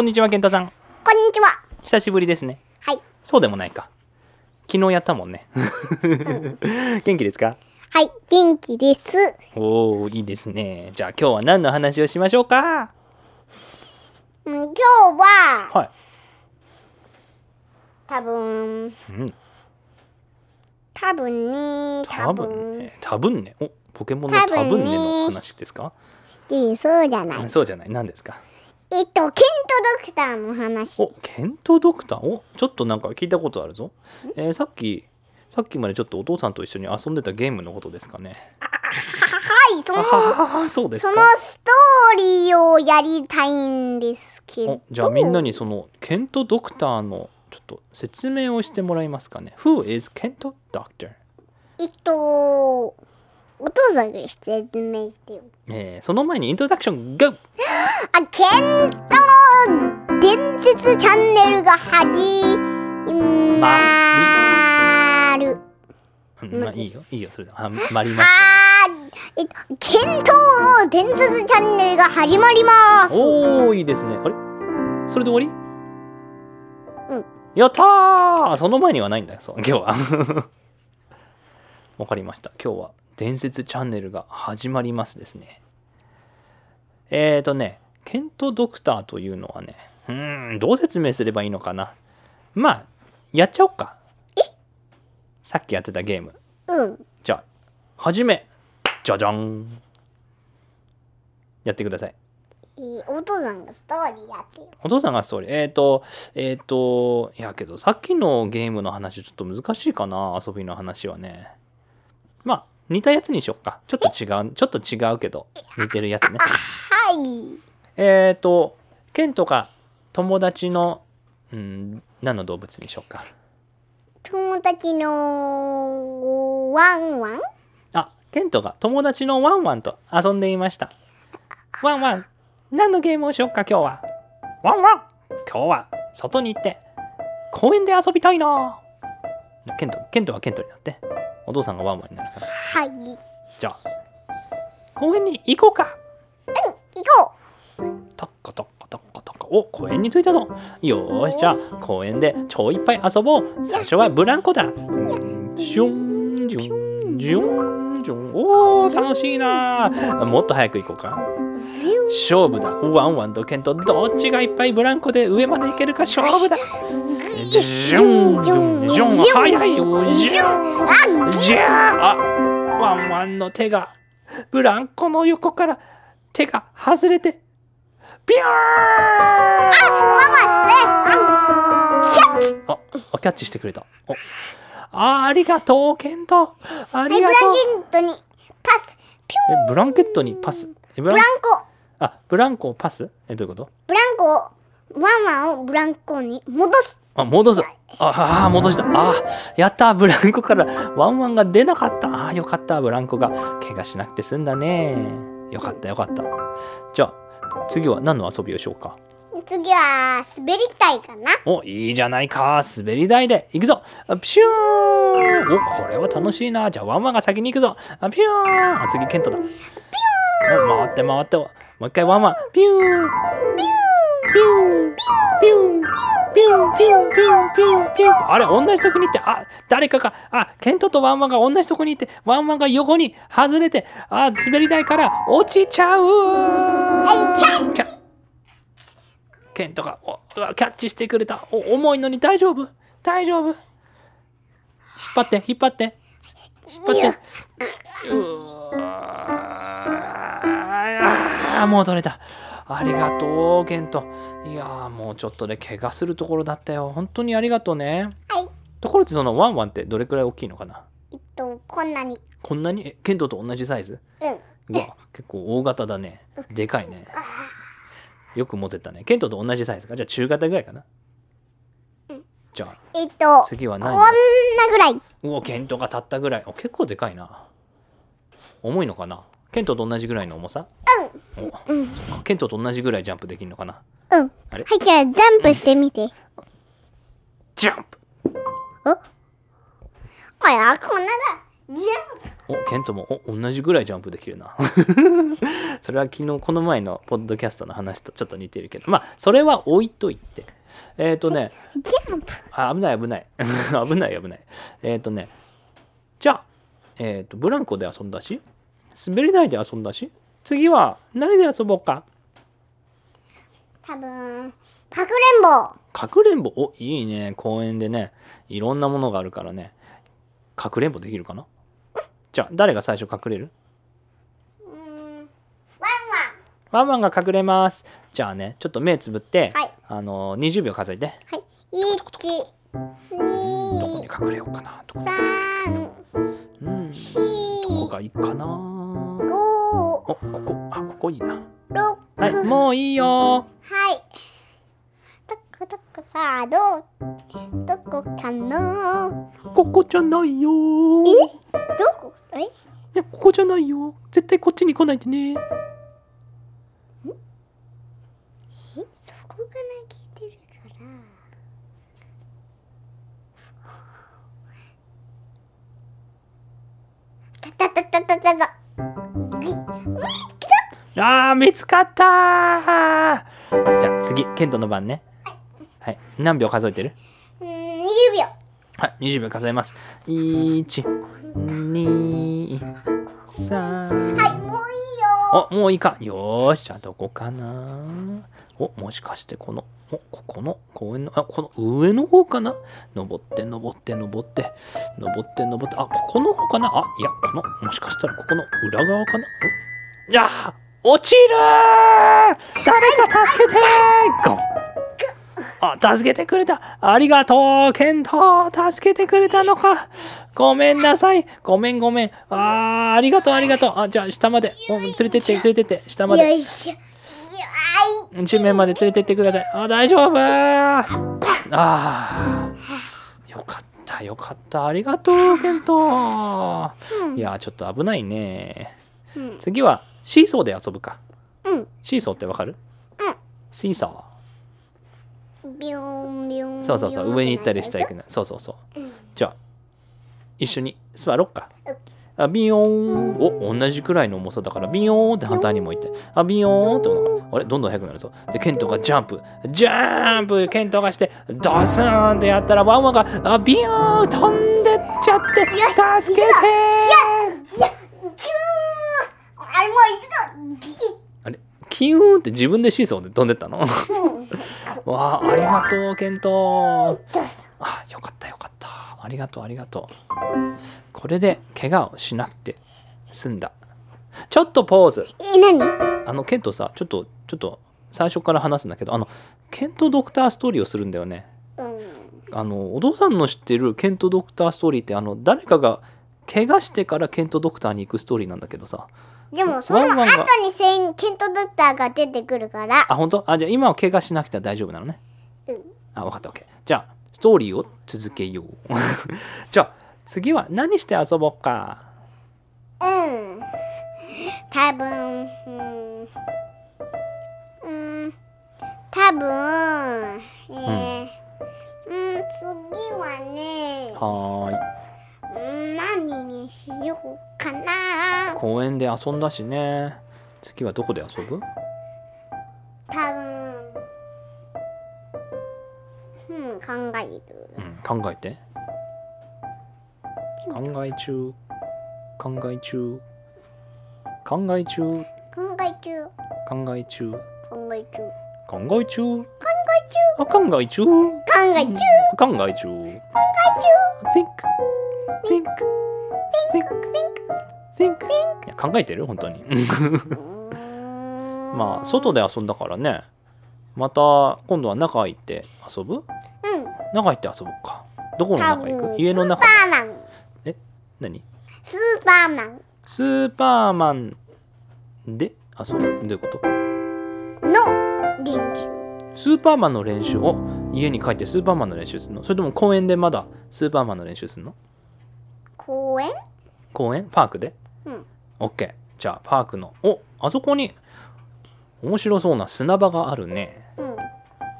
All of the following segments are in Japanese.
こんにちは、健太さん。こんにちは。久しぶりですね。はい。そうでもないか。昨日やったもんね。元気ですか？はい、元気です。おー、いいですね。じゃあ今日は何の話をしましょうか？うん、今日は、はい。多分、うん、多分ね、多多分、分ね。多分ね。お、ポケモンの多分ねの話ですか？いいそうじゃない。そうじゃない。何ですか？えっと、ケントドクターの話。お、ケントドクター？お、ちょっとなんか聞いたことあるぞ。えーさっき、さっきまでちょっとお父さんと一緒に遊んでたゲームのことですかね。はい、そあの、そうですそのか。ストーリーをやりたいんですけどお。じゃあみんなにそのケントドクターのちょっと説明をしてもらえますかね。Who is ケントドクターえっと、お父さんが説明してよ。えーその前にイントロダクション GO! あ、ケントの伝説チャンネルが始まる。うん、まあいいよ、いいよ、それで。はまりましはーい。えっと、ケントの伝説チャンネルが始まります。おー、いいですね。あれ？それで終わり？うん。やったーその前にはないんだよ、そう、今日は。わかりました。今日は伝説チャンネルが始まりますですね。えーとね、ケントドクターというのはね、うーん、どう説明すればいいのかな。まあ、やっちゃおっか。さっきやってたゲーム。うん。じゃあ、はじめ。じゃじゃん。やってください。えーお父さんがストーリーやってよ。お父さんがストーリー。えっ、ー、と、えっ、ー、と、いやけど、さっきのゲームの話、ちょっと難しいかな、遊びの話はね。まあ、似たやつにしよっか。ちょっと違う、ちょっと違うけど、似てるやつね。はい。えっ、ー、と、ケンとか友達の、うん、何の動物にしよっか。友達のワンワン？あ、ケントが友達のワンワンと遊んでいました。ワンワン、何のゲームをしよっか、今日は。ワンワン、今日は外に行って公園で遊びたいな。ケント、ケントはケントになって、お父さんがワンワンになるから。はい。じゃあ、公園に行こうか。行こタッカタッカタッカタッカ。お、公園に着いたぞ。よーし、じゃあ、公園で超いっぱい遊ぼう。最初はブランコだ。うんシュン、ジュン、ジュン、ジュン。おー、楽しいな。もっと早く行こうか。勝負だ。ワンワンとケント、どっちがいっぱいブランコで上まで行けるか勝負だ。ジュン、ジュン、ジュン。早いよ。ジュン。あじゃあ、ワンワンの手が、ブランコの横から手が外れて、ビューンママで、あ、キャッチあ、キャッチしてくれた。おあありがとう、ケント。あはい、ブラりがとう。ケントにパス。ピュえ、ブランケットにパス。えブランコ。あ、ブランコをパス？え、どういうこと？ブランコを、ワンワンをブランコに戻す。あ、戻す。ああー、戻した。あーやった。ブランコからワンワンが出なかった。ああ、よかった。ブランコが怪我しなくて済んだね。よかった、よかった。じゃあ、次は何の遊びをしようか？次は滑り台かな。お、いいじゃないか。滑り台で行くぞ。あピシューン。お、これは楽しいな。じゃあ、ワンワンが先に行くぞ。あピューン。あ、次、ケントだ。ピューン。お回って回って。もう一回ワンワン。ピューン。ピューン。ピューン。ピューン。ピューン。ピューン。ピューン。ピューン。ピューン。あれ、同じとこに行って、あ、誰かが、あ、ケントとワンワンが同じとこに行って、ワンワンが横に外れて、あ、滑り台から落ちちゃう。はい、キャケントがおキャッチしてくれたお重いのに大丈夫大丈夫引っ張って引っ張って引っ張って。うわあもう取れた。ありがとうケント。いやーもうちょっとで怪我するところだったよ。本当にありがとうね。はい。ところでそのワンワンってどれくらい大きいのかな？えっと、こんなに。こんなに？えケントと同じサイズ？うん。うわ結構大型だね。でかいね。よく持てたね。ケントと同じサイズか？じゃあ中型ぐらいかな。うんじゃあえっと、次はこん何なぐらい。うおケントが立ったぐらい。お結構でかいな。重いのかな？ケントと同じぐらいの重さ？おうん。そっか。ケントと同じぐらいジャンプできるのかな？うん。あれ？はい、じゃあ、ジャンプしてみて。ジャンプ。あら、こんなだ。ジおケントもお同じぐらいジャンプできるな。それは昨日この前のポッドキャストの話とちょっと似てるけど。まあそれは置いといてえっ、とねあ危ない危ない。危ない 危ない。えっ、とねじゃあえっ、とブランコで遊んだし滑り台で遊んだし次は何で遊ぼうか？多分かくれんぼ。かくれんぼ？おいいね。公園でねいろんなものがあるからね。かくれんぼできるかな？じゃあ誰が最初隠れる？うーんワンワン。ワンが隠れます。じゃあねちょっと目つぶって、はいあのー、20秒数えて。はい。一どこに二隠れようかな。三うん。四どこがいいかな。五おここ。あここいいな。六。はいもういいよ。はい。どこどこさあどどこかな？ここじゃないよ。どこ？え？いやここじゃないよ。絶対こっちに来ないでねえそこが泣いてるからたたたたたたたあー見つかったーじゃあ次ケントの番ねはい何秒数えてるうーん20秒はい20秒数えます123はいもういいよおもういいかよーしじゃあどこかなおもしかしてこのおここの公園のあこの上の方かな？登って登って登って登って登ってあここの方かな？あいやこのもしかしたらここの裏側かな？おいや落ちる誰か助けてーゴあ助けてくれた。ありがとう。ケント助けてくれたのか。ごめんなさい。ごめんごめん。あーありがとうありがとう。あじゃあ下まで。連れてって連れてって。下まで。よいしょ。地面まで連れてってください。あ大丈夫。あー。よかったよかった。ありがとうケント。いいやちょっと危ないね。うん。次はシーソーで遊ぶか。うん。シーソーってわかる？うん。シーソビュンビュンーそうそうそう。上に行ったり下行くの。そうそうそう。うん。じゃあ一緒に座ろっか。うんあビヨーンお同じくらいの重さだからビヨーンって反対にも行ってあビヨーンってあれ？どんどん速くなるぞ。でケントがジャンプ。ジャンプ！ケントがしてドスーンってやったらワンワンがあビヨーン飛んでっちゃって助けてじゃキューン！あれもう行くぞ！キューンって自分でシーソーで飛んでったの？うん。わあありがとうケント。あよかったよかったありがとうありがとう。これで怪我をしなくて済んだ。ちょっとポーズ。え何？あのケントさちょっとちょっと最初から話すんだけどあのケントドクターストーリーをするんだよね。うん。あのお父さんの知ってるケントドクターストーリーってあの誰かが怪我してからケントドクターに行くストーリーなんだけどさ。でもその後にセインケントドクターが出てくるから。あ本当？あじゃあ今は怪我しなくては大丈夫なのね。うん。あ分かった OK じゃあストーリーを続けよう。じゃあ次は何して遊ぼうか？うん。多分うん。うん。多分えーうん。次はねはーい。うん何にしようかな。公園で遊んだしね。次はどこで遊ぶ？うん考えて考え中。考え中。考え中。考え中。考え中。考え中。考え中。あ考え中。考え中。考え中。think think think think いや考えてる本当に。まあ外で遊んだからね。また今度は中行って遊ぶ？うん中行って遊ぼうか。どこの多中行分く家の中。スーパーマン。何？スーパーマン。スーパーマンで？遊ぶどういうこと？の練習。スーパーマンの練習？を家に帰ってスーパーマンの練習するの？それとも公園でまだスーパーマンの練習するの？公園？公園？パークで？うん ?OK じゃあパークの。おあそこに面白そうな砂場があるね。うん。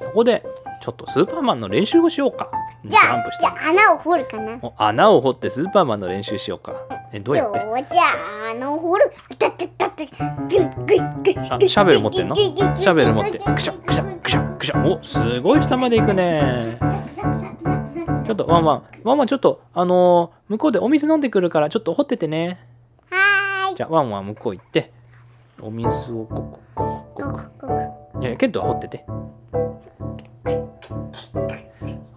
そこでちょっとスーパーマンの練習をしようか。じゃあ、じゃあ穴を掘るかな。穴を掘ってスーパーマンの練習しようか。え、どうやって？じゃあ穴を掘る。たた、シャベル持ってんの？シャベル持って。くしゃくしゃくしゃくしゃ。お、すごい下まで行くね。ちょっとワンワン。ワンワンちょっと、あのー、向こうでお水飲んでくるからちょっと掘っててね。はい。じゃあワンワン向こう行って、お水をここここここ。いや、ケントは掘ってて。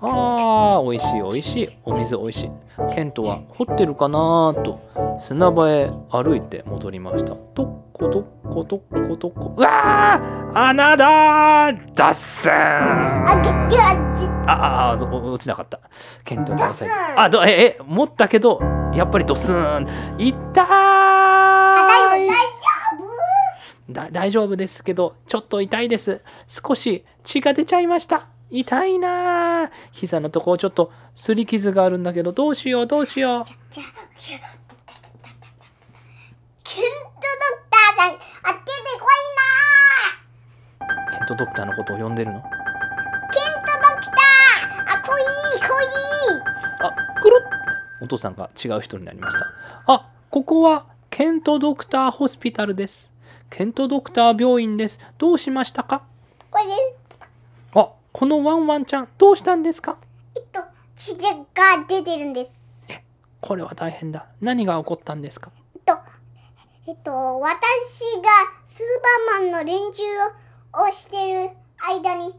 ああ、美味しい美味しい。お水美味しい。ケントは掘ってるかなと砂場へ歩いて戻りました。とっことっことっことっこ。うわー穴だー脱線ああ、落ちなかった。ケントに押さえあ、どえ、え、持ったけど、やっぱりドスン。いったー大丈夫ですけど、ちょっと痛いです。少し血が出ちゃいました。痛いな膝のとこちょっと擦り傷があるんだけど、どうしよう、どうしよう。ケントドクターだ。あっけでこいなケントドクターのことを呼んでるのケントドクターあ、こいーこいーあ、くるお父さんが違う人になりました。あ、ここはケントドクターホスピタルです。ケントドクター病院です。どうしましたか？これあ、このワンワンちゃん、どうしたんですか？えっと、血が出てるんです。え、これは大変だ。何が起こったんですか？えっと、えっと、私がスーパーマンの連中をしてる間に、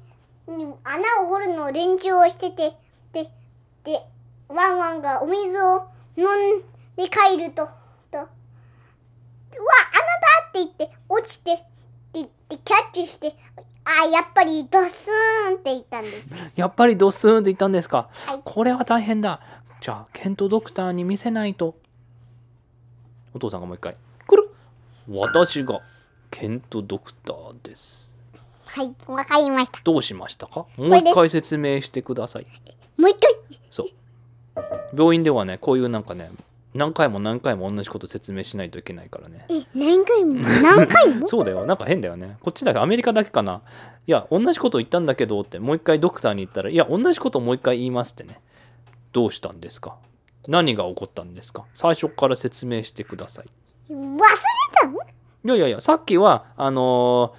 穴を掘るの連中をしてて、で、で、ワンワンがお水を飲んで帰ると。うわあなた！って言って落ちてって言ってキャッチしてあやっぱりドスーンって言ったんです。やっぱりドスーンって言ったんですか、はい、これは大変だ。じゃあケントドクターに見せないと。お父さんがもう一回。くる。私がケントドクターです。はいわかりました。どうしましたか？もう一回説明してください。もう一回。そう。病院ではねこういうなんかね何回も何回も同じこと説明しないといけないからね。え何回も？何回も？そうだよ。なんか変だよね。こっちだけアメリカだけかな。いや同じこと言ったんだけどってもう一回ドクターに言ったらいや同じこともう一回言いますってね。どうしたんですか？何が起こったんですか？最初から説明してください。忘れたの？いやいやいやさっきはあの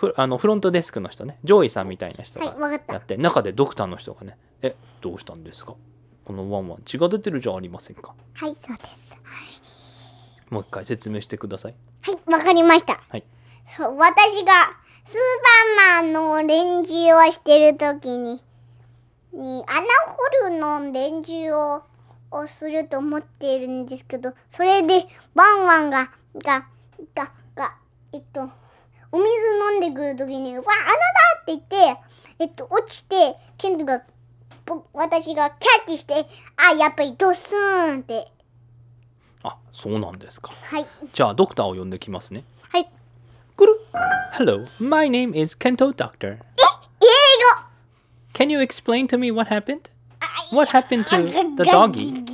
ー、あのフロントデスクの人ね。上位さんみたいな人がやって、はい、中でドクターの人がね「えどうしたんですか？このワンワン血が出てるじゃありませんか。はいそうです。もう一回説明してください。はいわかりました。はい。そう私がスーパーマンのレンジをしてる時にに穴掘るのレンジををすると思っているんですけどそれでワンワンががががえっとお水飲んでくる時に「わあ穴だ!」って言ってえっと落ちてケントが私がキャッチして、あ、やっぱりドスーンって。あ、そうなんですか。はい。じゃあ、ドクターを呼んできますね。はい。くる Hello, my name is Kento Doctor. え、英語 Can you explain to me what happened? What happened to the doggy?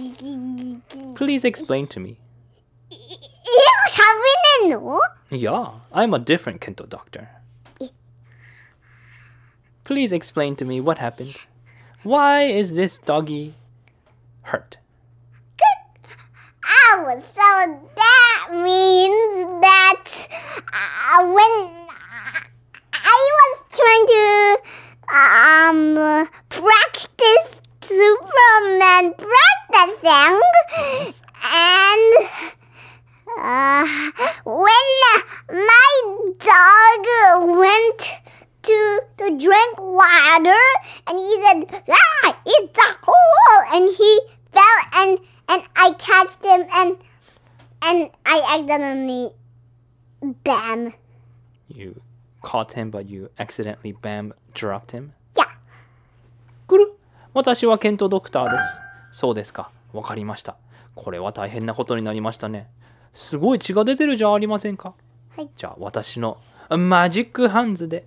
Please explain to me. 英語喋れんの Yeah, I'm a different Kento Doctor. Please explain to me what happened. Why is this doggy hurt? Oh, so that means that uh, when I was trying to um practice Superman practicing, and uh, when my dog went to the drink water and he said, Ah, it's a hole! And he fell and, and I catched him and, and I accidentally bam. You caught him, but you accidentally bam dropped him? Yeah. 私はケントドクターです。そうですか。わかりました。これは大変なことになりましたね。すごい血が出てるじゃありませんか。はい。じゃあ私のマジックハンズで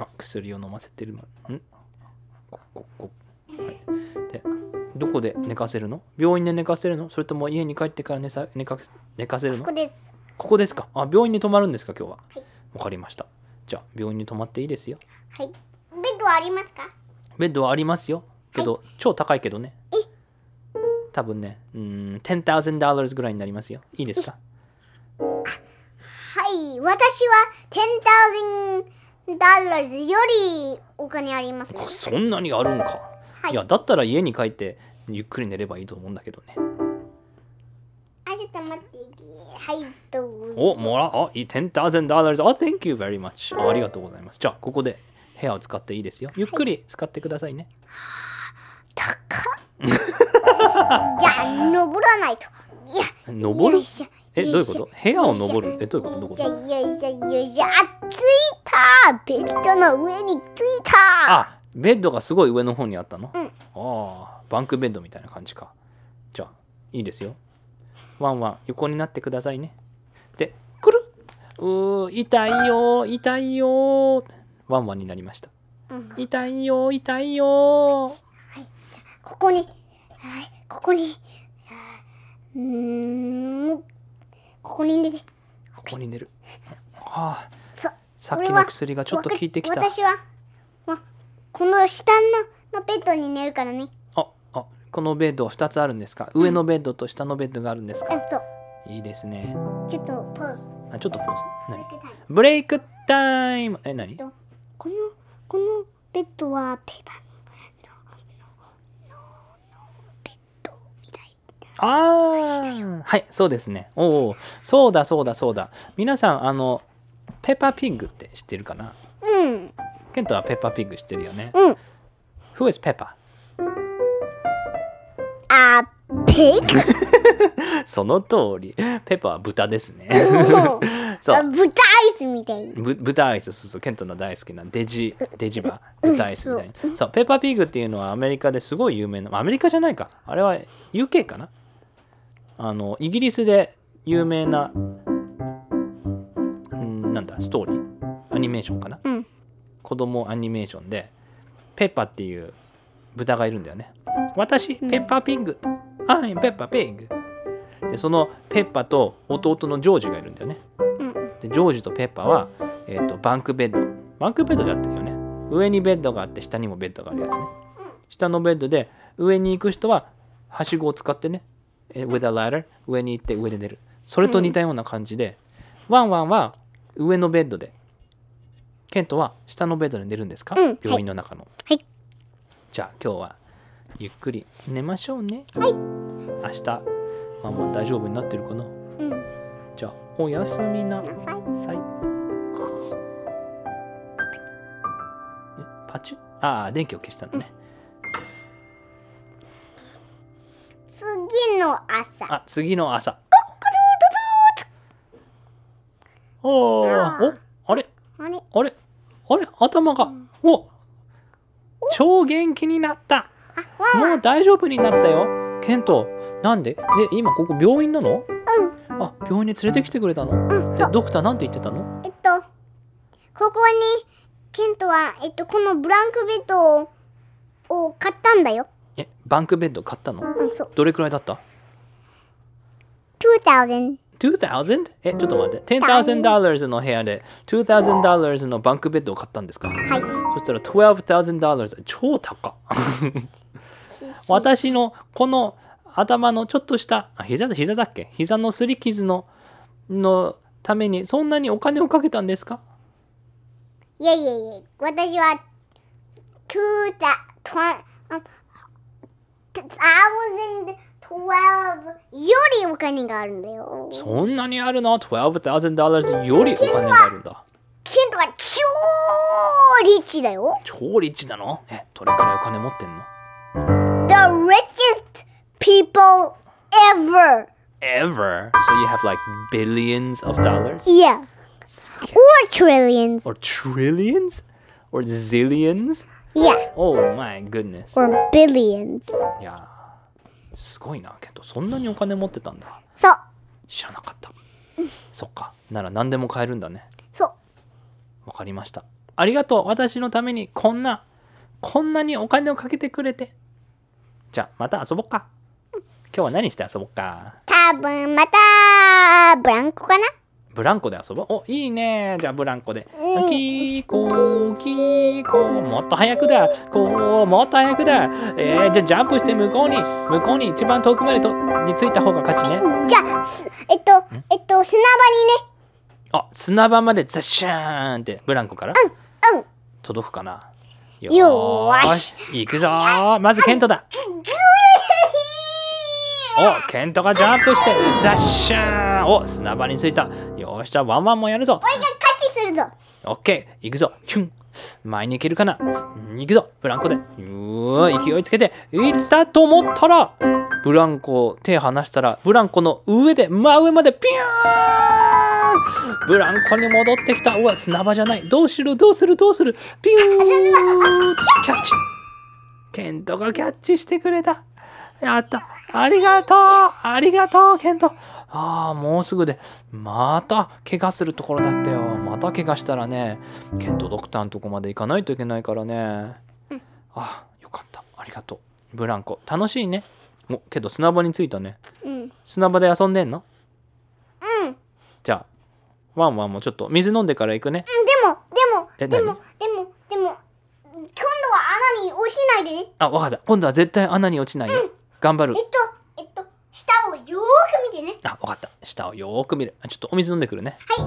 あ薬を飲ませてる。のん？こここ、はい、でどこで寝かせるの？病院で寝かせるの？それとも家に帰ってから寝さ寝か寝かせるの？ここです。ここですか？あ病院に泊まるんですか？今日は。はい。わかりました。じゃあ病院に泊まっていいですよ。はい。ベッドはありますか？ベッドはありますよ。けど、超高いけどね。多分ねうーん10,000ぐらいになりますよ。いいですか？はい。私は10,000 dollars よりお金ありますよ。そんなにあるんか、はい。いやだったら家に帰ってゆっくり寝ればいいと思うんだけどねあ、ちょっと待って。はい、どうぞ。おもらあいい10,000あ Thank you very much あありがとうございますじゃあここで部屋を使っていいですよゆっくり使ってくださいね、高っ。じゃあ、登らないと。いや、登る？よいしょえどういうこと？部屋を登る？えどういうこと？どこと？よいしょよいしょよいしょあ、着いたベッドの上に着いたあベッドがすごい上の方にあったの、うん。ああバンクベッドみたいな感じか。じゃあいいですよ。ワンワン横になってくださいね。でくるうー痛いよ痛いよワンワンになりました。うん。痛いよ痛いよここに、はい、ここに、うーん、ここに寝て、ここに寝る。ああ。そさっきの薬がちょっと効いてきた。わ私は、わこの下ののベッドに寝るからね。ああこのベッドは2つあるんですか？上のベッドと下のベッドがあるんですか？うん、そう。いいですね。ちょっとポーズ。あちょっとポーズ。何？ブレイクタイム。え何？とこの、このベッドはペーパーの、の、の、の、ベッドみたい。ああはいそうですね。おおそうだそうだそうだ。皆さんあのペッパーピッグって知ってるかな？うん、ケントはペッパーピッグ知ってるよね？うん。Who is Peppa? あ、ペイクその通り。ペッパーは豚ですね。そう。あ豚アイスみたい。な。ぶ豚アイスそうそうケントの大好きなデジデジバ豚アイスみたいな。そう。ペッパーピッグっていうのはアメリカですごい有名なアメリカじゃないか。あれは UK かな？あのイギリスで有名なうんなんだストーリー？アニメーションかな？うん。子供アニメーションでペッパっていう豚がいるんだよね。私ペッパーピッグ。I'm ペッパーピッグでそのペッパと弟のジョージがいるんだよね。うん。でジョージとペッパーは、えー、と bunk bed。bunk bed であってるよね。上にベッドがあって下にもベッドがあるやつね。下のベッドで上に行く人ははしごを使ってねえ with a ladder 上に行って上で寝る。それと似たような感じで、ワンワンは上のベッドでケントは下のベッドで寝るんですか、うん病院の中の。はい。じゃあ今日はゆっくり寝ましょうね。はい。明日ママ大丈夫になってるかな？うん。じゃあおやすみな。なさい。パチ？ッああ、電気を消したのね。次の朝。あ、次の朝。おー。おあれ？あれ？あれ？あれ？頭が、お超元気になった。もう大丈夫になったよ。ケント、なんで？で、今ここ病院なの？うん。あ、病院に連れてきてくれたの？うん。ドクターなんて言ってたの？えっと、ここに、ケントは、えっと、このブランクベッドを、を買ったんだよ。え、バンクベッド買ったの？うん、そう。どれくらいだった？2000。2000? え、ちょっと待って。10,000の部屋で2,000のバンクベッドを買ったんですか？はい。そしたら12,000超高。私のこの頭のちょっとした、あ膝だ膝だっけ？膝のすり傷ののためにそんなにお金をかけたんですか？いやいやいや、私は、2012よりお金があるんだよ。そんなにあるの ?12,000 よりお金があるんだ。ケントは超リッチだよ。超リッチなのえ、どれくらいお金持ってんの The richest people ever. Ever. So you have like billions of dollars? Yeah. Or trillions. Or trillions? Or zillions? Yeah. Oh my goodness. Or billions. いやすごいなケント。そんなにお金持ってたんだ。そう。知らなかった。そっか。なら何でも買えるんだね。そう。わかりました。ありがとう。私のためにこんなこんなにお金をかけてくれて。じゃあまた遊ぼっか。今日は何して遊ぼっか。多分またブランコかなブランコで遊ぼう？おいいね。じゃあブランコで。うん。キーコーキーコー。もっと早くだ。こうもっと早くだ。えー、じゃあジャンプして向こうに。向こうに一番遠くまでとに着いた方が勝ちね。じゃあすえっとえっと砂場にね。あ砂場までザッシャーンってブランコから？うん届くかな？よよーし行くぞー。まずケントだ。おケントがジャンプしてザッシャーンお砂場に着いた。よーしじゃあワンワンもやるぞ。俺が勝ちするぞ。オッケー行くぞ。キュン。前に行けるかな。うん行くぞ。ブランコで。うわ勢いつけて。行ったと思ったらブランコ手離したらブランコの上で真上までピューン。ブランコに戻ってきた。うわ砂場じゃない。どうする？どうする？どうする？ピュー。キャッチ。ケントがキャッチしてくれた。やった。ありがとう。ありがとうケントああもうすぐで。また怪我するところだったよ。また怪我したらねケントドクターのとこまで行かないといけないからね。うん。あよかった。ありがとう。ブランコ。楽しいね。おけど砂場に着いたね。うん。砂場で遊んでんの？うん。じゃあワンワンもちょっと水飲んでから行くね。でもえでもでもでもでも今度は穴に落ちないで。ねあわかった。今度は絶対穴に落ちないよ。頑張る。えっとてねあわかった下をよーく見るあちょっとお水飲んでくるねはい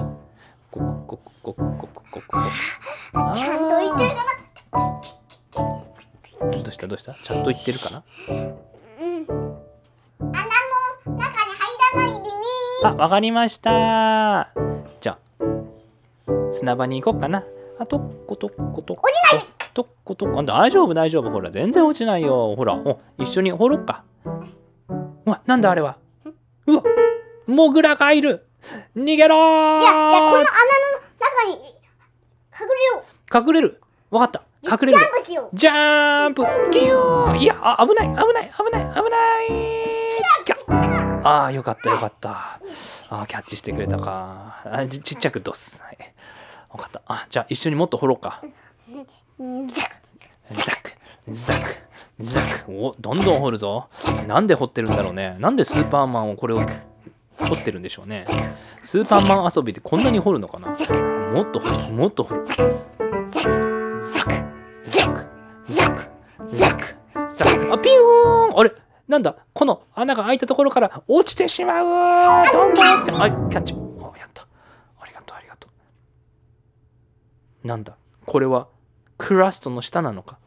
コクコクコクコクコクコクちゃんと言ってるかなどうしたどうしたちゃんと言ってるかなうん穴の中に入らないでねあ、わかりました。じゃあ、砂場に行こうかな。あ、とっことっことっこ。落ちないとっことっこ。大丈夫、大丈夫。ほら、全然落ちないよ。ほら、お一緒に掘ろっか。うわ、なんだあれは。うわ、モグラがいる。逃げろー。じゃあじゃあこの穴の中に隠れよう。隠れる。わかった。隠れる。ジャ。ンプしよう。ジャンプ。キュー。いやあ危ない危ない危ない危ない。ああよかったよかった。あーキャッチしてくれたか。あちちっちゃくドス。はい。分かった。あじゃあ一緒にもっと掘ろうか。うん。ザクザク。ザクザクおどんどん掘るぞ。なんで掘ってるんだろうね。なんでスーパーマンをこれを掘ってるんでしょうね。スーパーマン遊びでこんなに掘るのかな。もっと掘るもっと掘る。ザクザクザクザクザク。ザクあピューン。あれなんだこの穴が開いたところから落ちてしまう。どんどん落ちてあキャッチ。おやった。ありがとうありがとう。なんだこれはクラストの下なのか。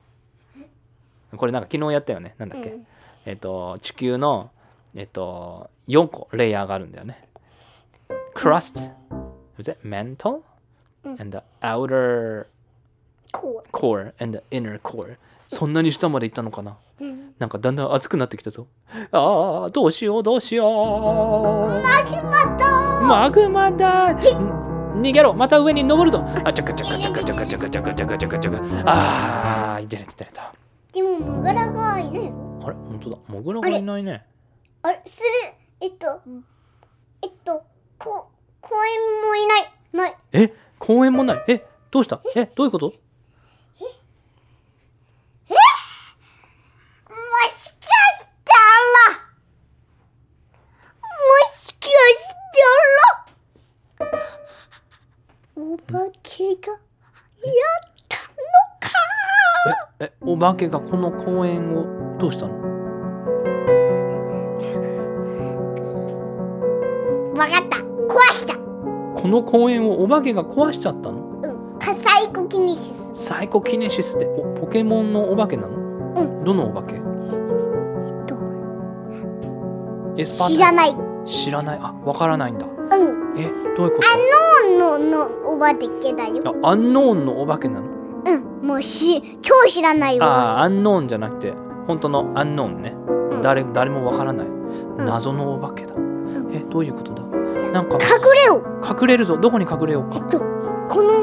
これなんか昨日やったよね。なんだっけ、うん。えっと地球のえっと4個レイヤーがあるんだよね。Crust is it ん。And the outer こ core and the inner core そんなに下まで行ったのかな。ううん。なんかだんだん熱くなってきたぞ。ああどうしようどうしよう。マグマだ。マグマだ。ん？逃げろ。また上に登るぞ。あちゃかちゃかちゃかちゃかちゃかちゃかちゃかちゃかちゃかああ出れた出れたでもモグラがいない。のあれ本当だ。モグラがいないね。あれする。えっとえっとこ公園もいない。ない。え？公園もない？え？どうした？え？どういうこと？もしかしたら。もしかしたら。お化けがやっえお化けがこの公園をどうしたの？わかった。壊した。この公園をお化けが壊しちゃったの？うん。火災コキネシス。サイコキネシスっておポケモンのお化けなの？うん。どのお化け？と。エスパータイプ？知らない。知らない。あわからないんだ。うん。えどういうこのののお化けだよ。とあアンノーンのお化けなの？うんもうし超知らないよああアンノーンじゃなくて本当のアンノーンね、うん。誰誰もわからない。ん。謎のお化けだ、ん。えどういうことだ？なんか隠れよう。隠れるぞ。どこに隠れようか。えっとこの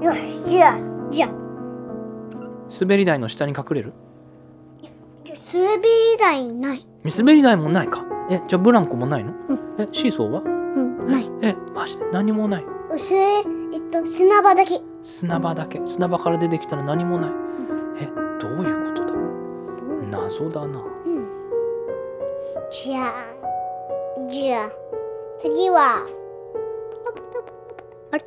よしじゃあじゃあ。滑り台の下に隠れる？よし滑り台ない。滑り台もないか。えじゃあブランコもないの、うえシーソーは？うん、ない。えマジで？何もない。それ、えっと、砂場だけ。砂場だけ。砂場から出てきたら何もない。えどういうことだ？謎だな。うん。じゃあ、じゃあ、次は、あれ？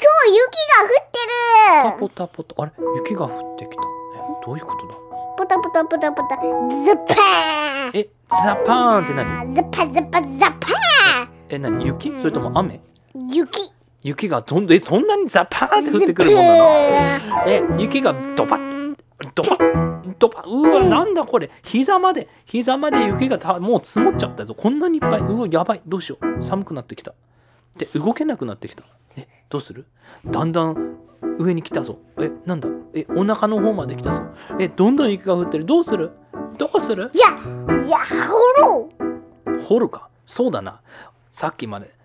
今日雪が降ってる。タポタポタ。あれ？雪が降ってきた。えどういうことだ？ポタポタポタポタ、ズパーン。えザパーンって何？ズパズパザパえ何？雪？それとも雨？ーン雪雪がどんえそんなにザパーンって降ってくるもんなの？え雪がドバッドバッドバッうわなんだこれ？膝まで膝まで雪がたもう積もっちゃったぞ。こんなにいっぱいうわやばい。どうしよう。寒くなってきた。で動けなくなってきた。えどうする？だんだん上に来たぞ。えなんだ？えお腹の方まで来たぞ。えどんどん雪が降ってる。どうする？どうする？じゃあ、いや、掘ろう。掘るか？そうだな。さっきまで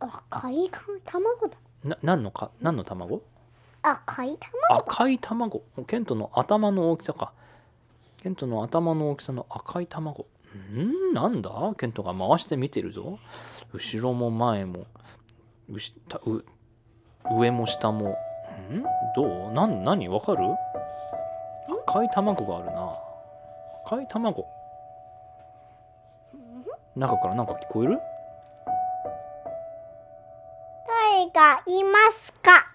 赤いか卵だ。な何のか？何の卵？赤い卵。赤い卵。ケントの頭の大きさか。ケントの頭の大きさの赤い卵。んなんだ？ケントが回して見てるぞ。後ろも前も。うしたう上も下も。んどう？なん何？わかる？赤い卵があるな。赤い卵。中からなんか聞こえる？誰かいますか？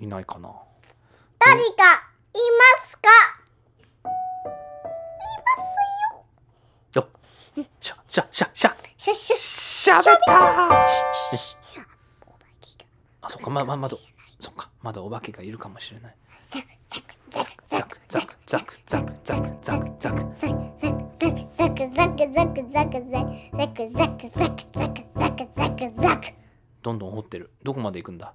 いないかな。誰かいますか？よ。しゃしゃしゃしゃ。シュッシュッしゃべった。あそっかまままだそっか。まだお化けがいるかもしれないザクザクザクザクザクザク。ザクザクザクザクザクザクザクザクザクザクザクザクどんどん掘ってる。どこまで行くんだ？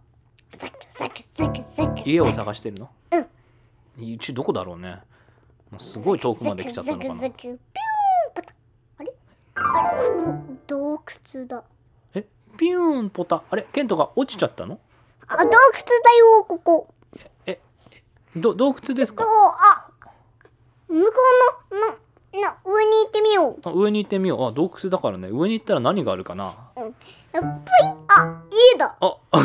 ザクザクザクザク。家を探してるの？うん。うちどこだろうね。もうすごい遠くまで来ちゃったのかな。ザクザクピューンパタ。あれ？あれ？ここ洞窟だ。え？ピューンポタ。あれ？ケントが落ちちゃったの？あ洞窟だよここど洞窟ですか？あ向こうののの上に行ってみよう。あ上に行ってみよう。あ洞窟だからね。上に行ったら何があるかな？プインあ家だ。あ。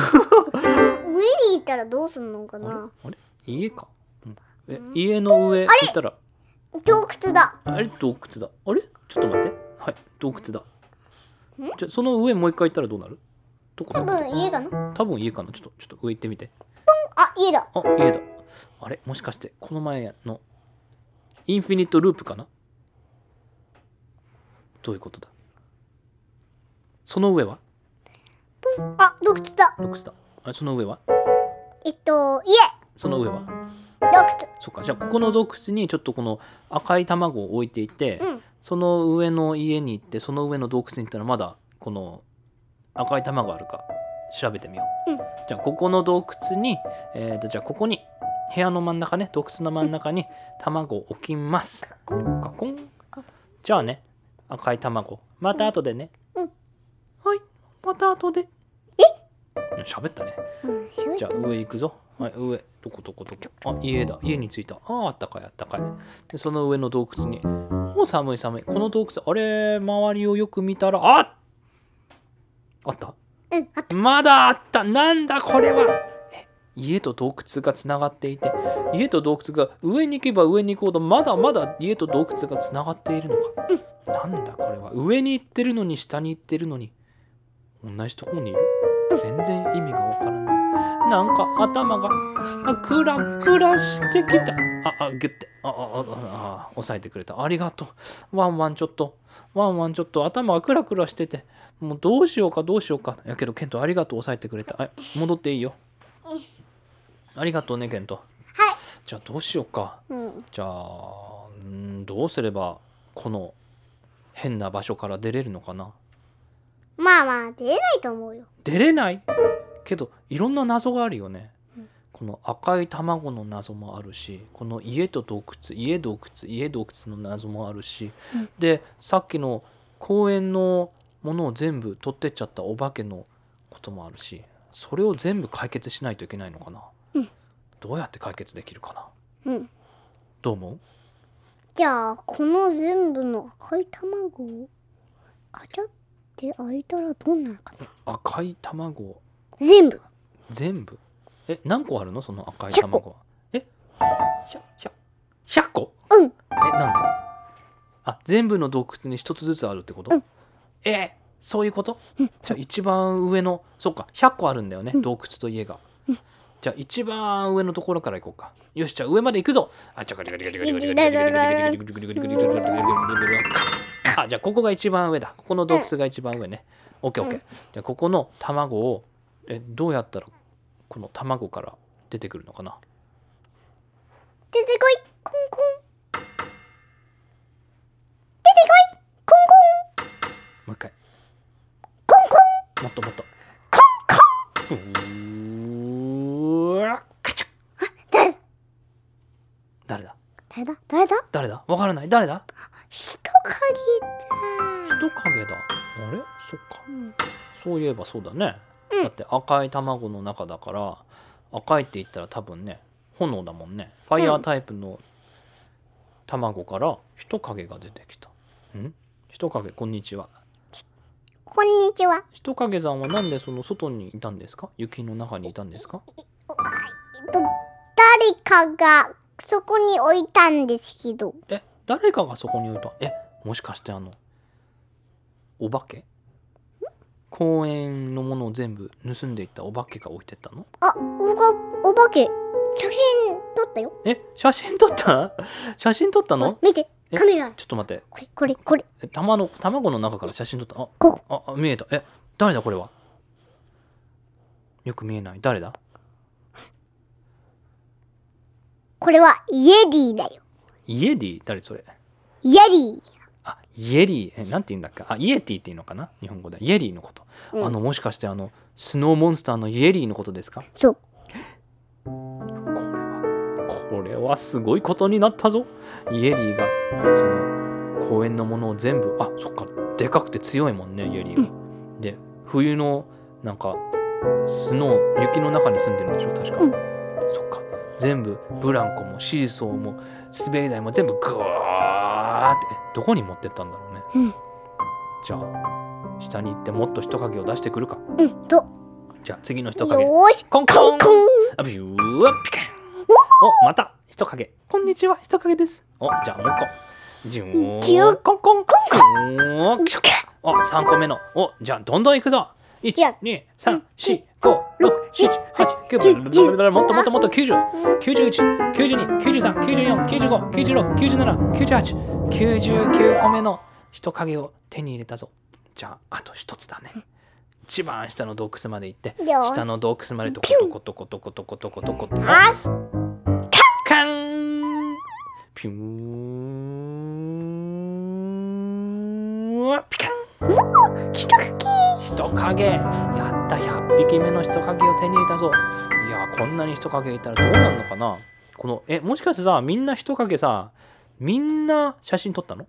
上に行ったらどうすんのかな？あれ？家か？うん。え家の上行ったら？洞窟だ。あれ？洞窟だ。あれ？ちょっと待って。はい洞窟だ。ん？じゃあその上もう一回行ったらどうなる？どこ多だ分家かな。多分家かな。ちょっとちょっと上行ってみて。あ家だ。あ家だあれ？もしかしてこの前のインフィニットループかな？どういうことだ？その上は？あ洞窟だ。洞窟だ。あその上は？えっと家。その上は？洞窟。そっか。じゃあここの洞窟にちょっとこの赤い卵を置いていて、うん。その上の家に行ってその上の洞窟に行ったらまだこの赤い卵あるか調べてみよう、うん。じゃあここの洞窟に、えー、とじゃあここに部屋の真ん中ね洞窟の真ん中に卵を置きます。コンガコン。じゃあね赤い卵。また後でね、うん。はい。また後で。え？喋ったね。うん。じゃあ上行くぞ。はい、上。どこどこどこ？あ、家だ。家に着いた。ああ、あったかい、あったかい。で、その上の洞窟に。もう寒い寒い。この洞窟、あれ、周りをよく見たら、ああった？うんあった。まだあった。なんだこれは！え家と洞窟がつながっていて、家と洞窟が上に行けば上に行こうと、まだまだ家と洞窟がつながっているのか。なんだこれは。上に行ってるのに下に行ってるのに、同じところにいる？全然意味がわからない。なんか頭がクラクラしてきた。あ、あ、ギュッて。あ、あ、あ、あ、押さえてくれた。ありがとう。ワンワンちょっと。ワンワンちょっと頭がクラクラしてて。もうどうしようかどうしようか。やけどケントありがとう押さえてくれた。はい、戻っていいよ。ありがとうねケント。はい。じゃあどうしようか、うん、じゃあんどうすればこの変な場所から出れるのかな？まあまあ出れないと思うよ。出れない？けどいろんな謎があるよね、うん、この赤い卵の謎もあるしこの家と洞窟家洞窟家洞窟の謎もあるし、うん、でさっきの公園のものを全部取ってっちゃったお化けのこともあるしそれを全部解決しないといけないのかな？どうやって解決できるかな？うん。どう思う？じゃあこの全部の赤い卵をカチャって開いたらどうなるかな？赤い卵。全部。全部？え何個あるの？その赤い卵は。え？ひゃひゃ100個うん。えなんで？あ全部の洞窟に一つずつあるってこと、うん、え、そういうこと、うん、じゃ一番上のそっか100個あるんだよね、うん、洞窟と家が、うん。じゃあ一番上のところから行こうか。よし、じゃあ上まで行くぞ。あ、じゃあここが一番上だ。ここの洞窟が一番上ね。オッケーオッケー。じゃあここの卵を、え、どうやったらこの卵から出てくるのかな出てこい、コンコン。出てこい、コンコン。もう一回。コンコン。もっともっと。誰だ？わからない？誰だ？人影だ人影だ。あれ？そっか。うん。そういえばそうだね、うん。だって赤い卵の中だから赤いって言ったら多分ね炎だもんね。ファイヤータイプの卵から人影が出てきた。ん？人影こんにちは。こんにちは。人影さんはなんでその外にいたんですか？雪の中にいたんですか？えっと誰かがそこに置いたんですけど。え誰かがそこに置いた？えもしかしてあのお化け？公園のものを全部盗んでいったお化けが置いてったの？あおがお化け。写真撮ったよ。え写真撮った？写真撮ったの？見てえカメラ。ちょっと待って。これこれこれ。え卵の卵の中から写真撮った？あこ。ああ見えた。え誰だこれは？よく見えない。誰だ？これはイエリーだよ。イエディ？誰それ？イエリあイエリー。えなんて言うんだっけ？あイエティっていうのかな？日本語で。イエリーのこと、ー、うん。あのもしかしてあのスノーモンスターのイエリーのことですか？そう。これはすごいことになったぞ。イエリーがその公園のものを全部あそっか。でかくて強いもんねイエリーは、で冬のなんかスノー雪の中に住んでるんでしょ？確か、うん。そっか全部ブランコもシーソーも滑り台も全部グワーってえどこに持ってったんだろうね。うん。じゃあ下に行ってもっと人影を出してくるか。うんと。じゃあ次の人よ影ーし。コンコン。コンあビューピカン。お。また人影。こんにちは人影です。おじゃあもう一個。ジュキュー。ーコンコン。コンコン。お3個目の。おじゃあどんどんいくぞや123456789もっともっともっと909192939596979899個目の人影を手に入れたぞ。じゃああと一つだね。一番下の洞窟まで行って下の洞窟までトコトコトコトコトコトコトコってあカン。ピューピカン。人影人影。やった100匹目の人影を手に入れたぞ。いやこんなに人影いたらどうなるのかな。このえもしかしてさみんな人影さみんな写真撮ったの？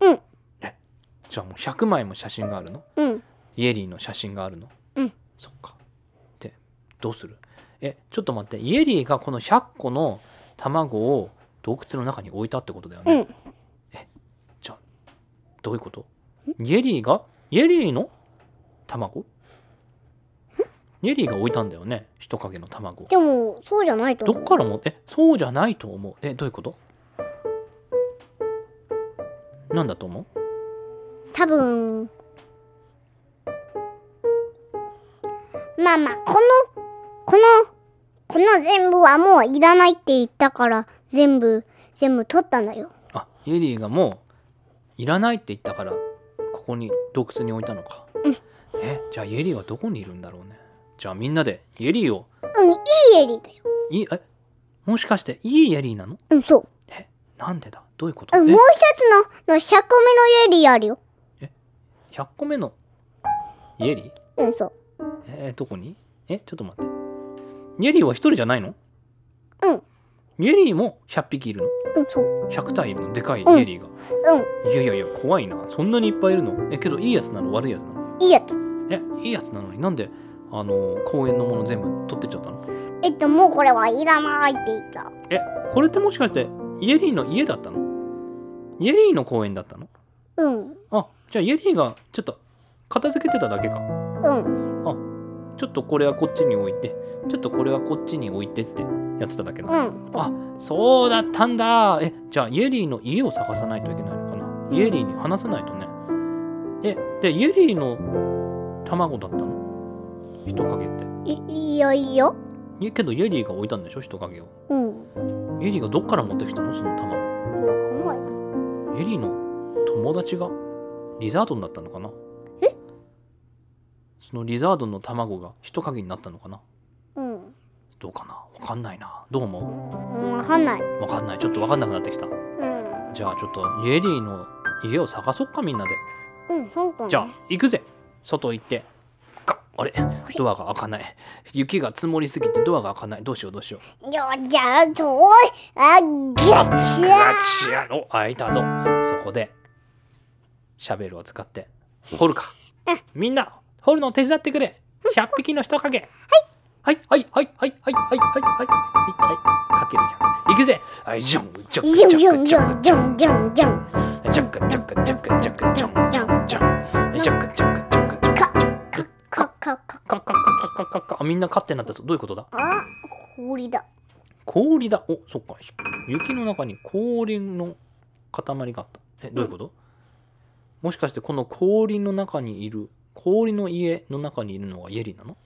うん。えじゃあもう100枚も写真があるの？うん。イエリーの写真があるの？うん。そっか。でどうする？えちょっと待って。イエリーがこの100個の卵を洞窟の中に置いたってことだよね、うん。じゃあどういうこと？イエリーが？イエリーの？卵？イエリーが置いたんだよね人影の卵。でもそうじゃないとど思う。っからもえそうじゃないと思う。えどういうこと？なんだと思う？多分まあまあこのこのこの全部はもういらないって言ったから全部全部取ったんだよ。あイエリーがもういらないって言ったからここに洞窟に置いたのか、うんえじゃあイエリーはどこにいるんだろうね？じゃあみんなでイエリーを。うんいいエリだよ。いえもしかしていいイエリーなの？うん、そう。なんでだ？どういうこと？あもう一えつの、の100個目のイエリーあるよ。100個目のイエリー？うん、そう。えーどこに？えちょっと待って。イエリーは一人じゃないの？うん。イエリーも100匹いるの？うん、そう。100体いるのでかいイうん。エリーが、うん、いやいやいや怖いな。そんなにいっぱいいるの？えけどいいやつなの？悪いやつなの？いいやつ。えいいやつなのに？なんであの公園のもの全部取ってっちゃったの？えっと、もうこれはいらないって言った。えこれってもしかしてイエリーの家だったの？イエリーの公園だったの？うん、あじゃあイエリーがちょっと片付けてただけか。うん、ちょっとこれはこっちに置いてちょっとこれはこっちに置いてってやってただけなの。うん。あそうだったんだ。えじゃあイエリーの家を探さないといけないのかな、うん。イエリーに話さないとね。えでイエリーの卵だったの？人影って。いいいよいいよ？いけどイエリーが置いたんでしょ？人影を。うん。イエリーがどっから持ってきたの？その卵。このイエリーの友達がリザードンだったのかな？え？そのリザードンの卵が人影になったのかな？うん。どうかな？わかんないな。どう思わかんない。うわかんない。ちょっとわかんなくなってきた。うん。じゃあちょっとイエリーの家を探そっかみんなで。うん、そうかね。じゃあ行くぜ外行ってかあれ？ドアが開かない。雪が積もりすぎてドアが開かない。どうしようどうしよう。よじゃあ、そうあ、ゲチガャチやろ開いたぞ。そこでシャベルを使って掘るか。うん。みんな掘るの手伝ってくれ。100匹の人影。はい。はいはいはいはいはいはいはいはいはいかける100行くぜ。はいジョンジョンジュンジジョンュンジュンジュンジュン。ジュン。ジャッカジャッカジャッカジャッカジャンジャンジャンジャッカジャッカジャッカジャッカジャンカカカカカカカあみんなカってなったぞ。どういうことだ？あ、氷だ。氷だ。おそっか。雪の中に氷の塊があった。えどういうこと、もしかしてこの氷の中にいる氷の家の中にいるのがイエリーなの？ん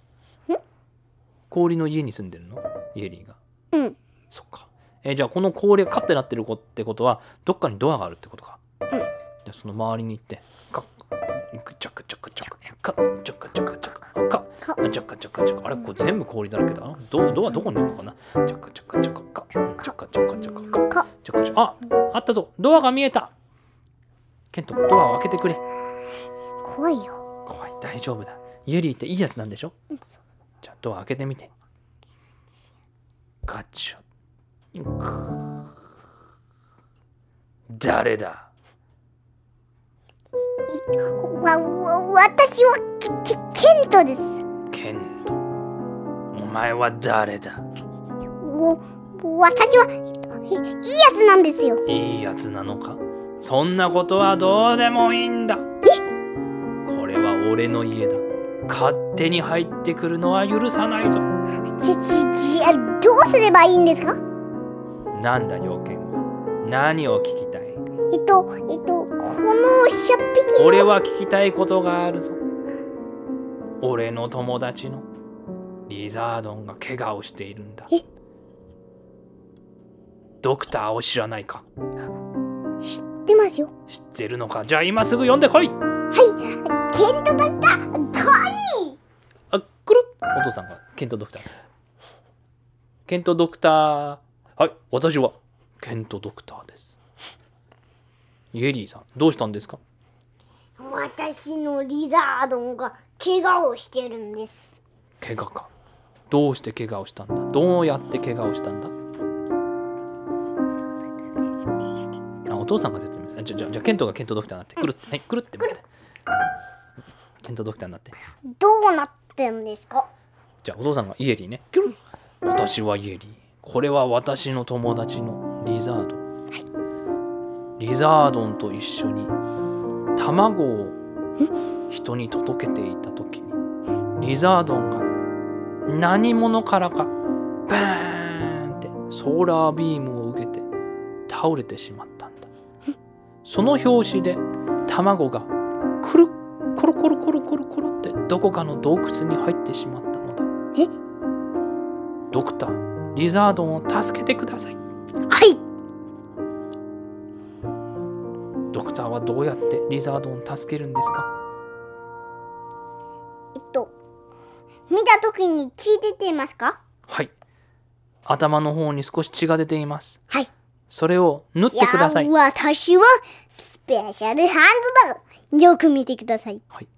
氷の家に住んでるの？イエリーが。うん。そっか。えじゃあこの氷がカってなってる子ってことはどっかにドアがあるってことか。うん。じゃあその周りに行ってカッちょくちゃくちゃくちゃくちゃくちゃくちょくかちゃくちゃくちょあれこれ全部氷だらけだドドアどこにあるのかな？ちょくちょくちょくちょくちょくちょくちょああったぞ。ドアが見えた。ケントドアを開けてくれ。怖いよ。怖い。大丈夫だ。ユリーっていいやつなんでしょ？じゃあドア開けてみて。ガチャ誰だ？わ、わ、私は、け、け、ケントです。ケント。お前は誰だ？お、私は、いいいやつなんですよ。いいやつなのか？そんなことはどうでもいいんだ。これは俺の家だ。勝手に入ってくるのは許さないぞ。ち、ち、じゃ、どうすればいいんですか？なんだ要件は？何を聞きたい？えっと、えっと、この100匹の。俺は聞きたいことがあるぞ俺の友達のリザードンが怪我をしているんだえ？ドクターを知らないか？知ってますよ。知ってるのか？じゃあ今すぐ呼んでこいはい。ケントだった。かわいい。あくるっお父さんがケントドクターケントドクターはい私はケントドクターですイエリーさんどうしたんですか？私のリザードンが怪我をしてるんです。怪我か。どうして怪我をしたんだ？どうやって怪我をしたんだ？あお父さんが説明する。じゃじゃじゃケントがケントドクターになってくるってはいくるってケントドクターになって。どうなってんですか？じゃあお父さんがイエリーね。キュル私はイエリー。これは私の友達のリザード。ン、リザードンと一緒に卵を人に届けていた時にリザードンが何者からかバーンってソーラービームを受けて倒れてしまったんだ。その拍子で卵がくるっコロコロコロコロコロってどこかの洞窟に入ってしまったのだ。え？ドクターリザードンを助けてください。はい。はどうやってリザードンを助けるんですか？えっと、見たときに聞いててますか？はい頭の方に少し血が出ています。はい。それを縫ってください。や私はスペシャルハンズだよく見てください。はい。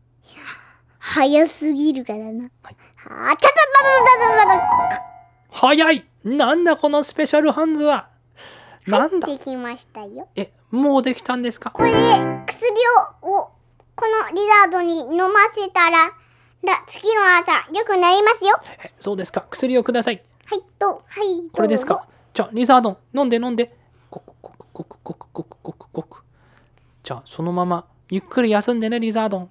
早すぎるからな。はい早いなんだこのスペシャルハンズはなんだ？できましたよ。え、もうできたんですか？これで薬ををこのリザードに飲ませたら、ら次の朝良くなりますよ。え、そうですか。薬をください。はい、と、はい、これですか？じゃあ、リザードン、飲んで飲んで。コクコクコクコクコクコクコク。じゃあ、そのまま、ゆっくり休んでね、リザードン。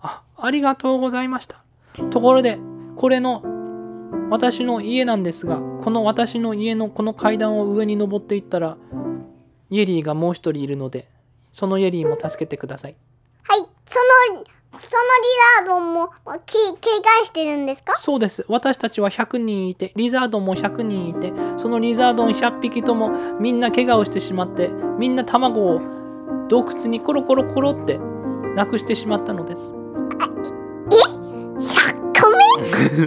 あ、ありがとうございました。ところで、これの、私の家なんですが、この私の家のこの階段を上に登っていったら、イエリーがもう一人いるので、そのイエリーも助けてください。はい、その、そのリザードもけ警戒してるんですか？そうです。私たちは100人いて、リザードンも100人いて、そのリザードン100匹ともみんな怪我をしてしまって、みんな卵を洞窟にコロコロコロってなくしてしまったのです。?100 個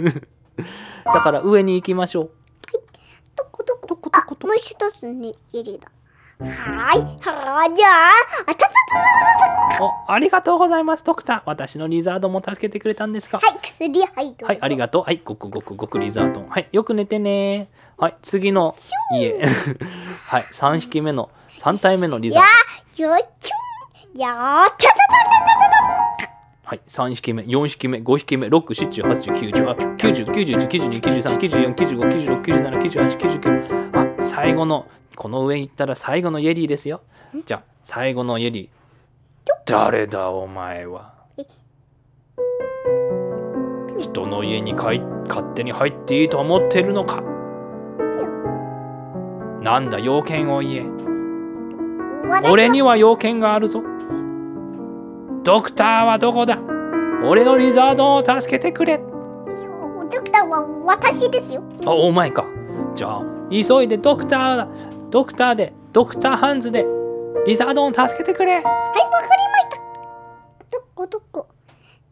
目？だから上に行きましょう。どこどこどこ？どあこ、どこ？もう一つね、イリーだ。はーい、はーじゃあ、あたたたおありがとうございます、ドクター。私のリザードンも助けてくれたんですか？はい、薬、はい、どうぞはい、ありがとう。はい、ごくごくごくリザードン。はい、よく寝てね。はい、次の家。はい、3匹目の、3体目のリザードン。やー、よっちょん。やー、たたたたたたはい、3匹目、4匹目、5匹目、6、7、8、9、10、あ90、91、92、93、94、95、96、97、98、99。あ、最後の、この上行ったら最後のイエリーですよ。じゃあ、最後のイエリー。誰だお前は？え？人の家にかい勝手に入っていいと思ってるのか？なんだ、要件を言え。俺には要件があるぞ。ドクターはどこだ？俺のリザードンを助けてくれ。ドクターは私ですよ。あ、お前か。じゃあ、急いでドクターだ。ドクターで、ドクターハンズで、リザードンを助けてくれ。はい、わかりました。どこどこ。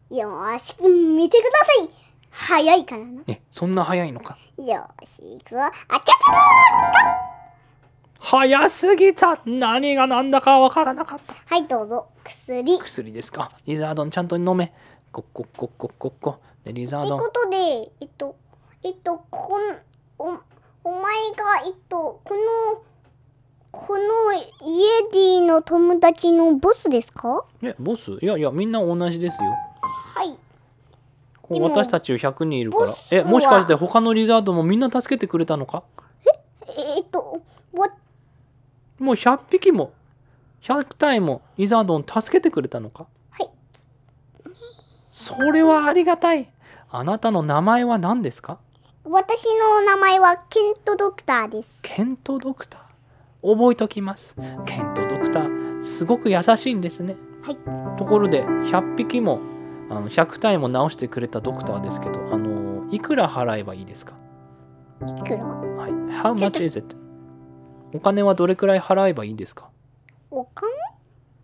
よーし、うん見てください。早いからな。え、そんな早いのか。よーし、行くぞ。あちゃちゃちゃ早すぎた。何が何だかわからなかった。はい、どうぞ。薬。っ薬ですか。リザードンちゃんと飲め。コッコッコッコッコッコ。で、リザードンてこ。とで、えっと、えっと、こん、お、お前が、えっと、この、このイエディの友達のボスですか？え、ボス？いやいや、みんな同じですよ。はい。こうでも私たち100人いるからボス。え、もしかして他のリザードンもみんな助けてくれたのか？えっと、わ、もう100匹も100体もリザードン助けてくれたのか？はい。それはありがたいあなたの名前は何ですか？私の名前はケントドクターです。ケントドクター？覚えときます。ケントドクターすごく優しいんですね。はい。ところで100匹もあの100体も治してくれたドクターですけどあのいくら払えばいいですか？いくら？はい。How much is it? お金はどれくらい払えばいいんですか？お金？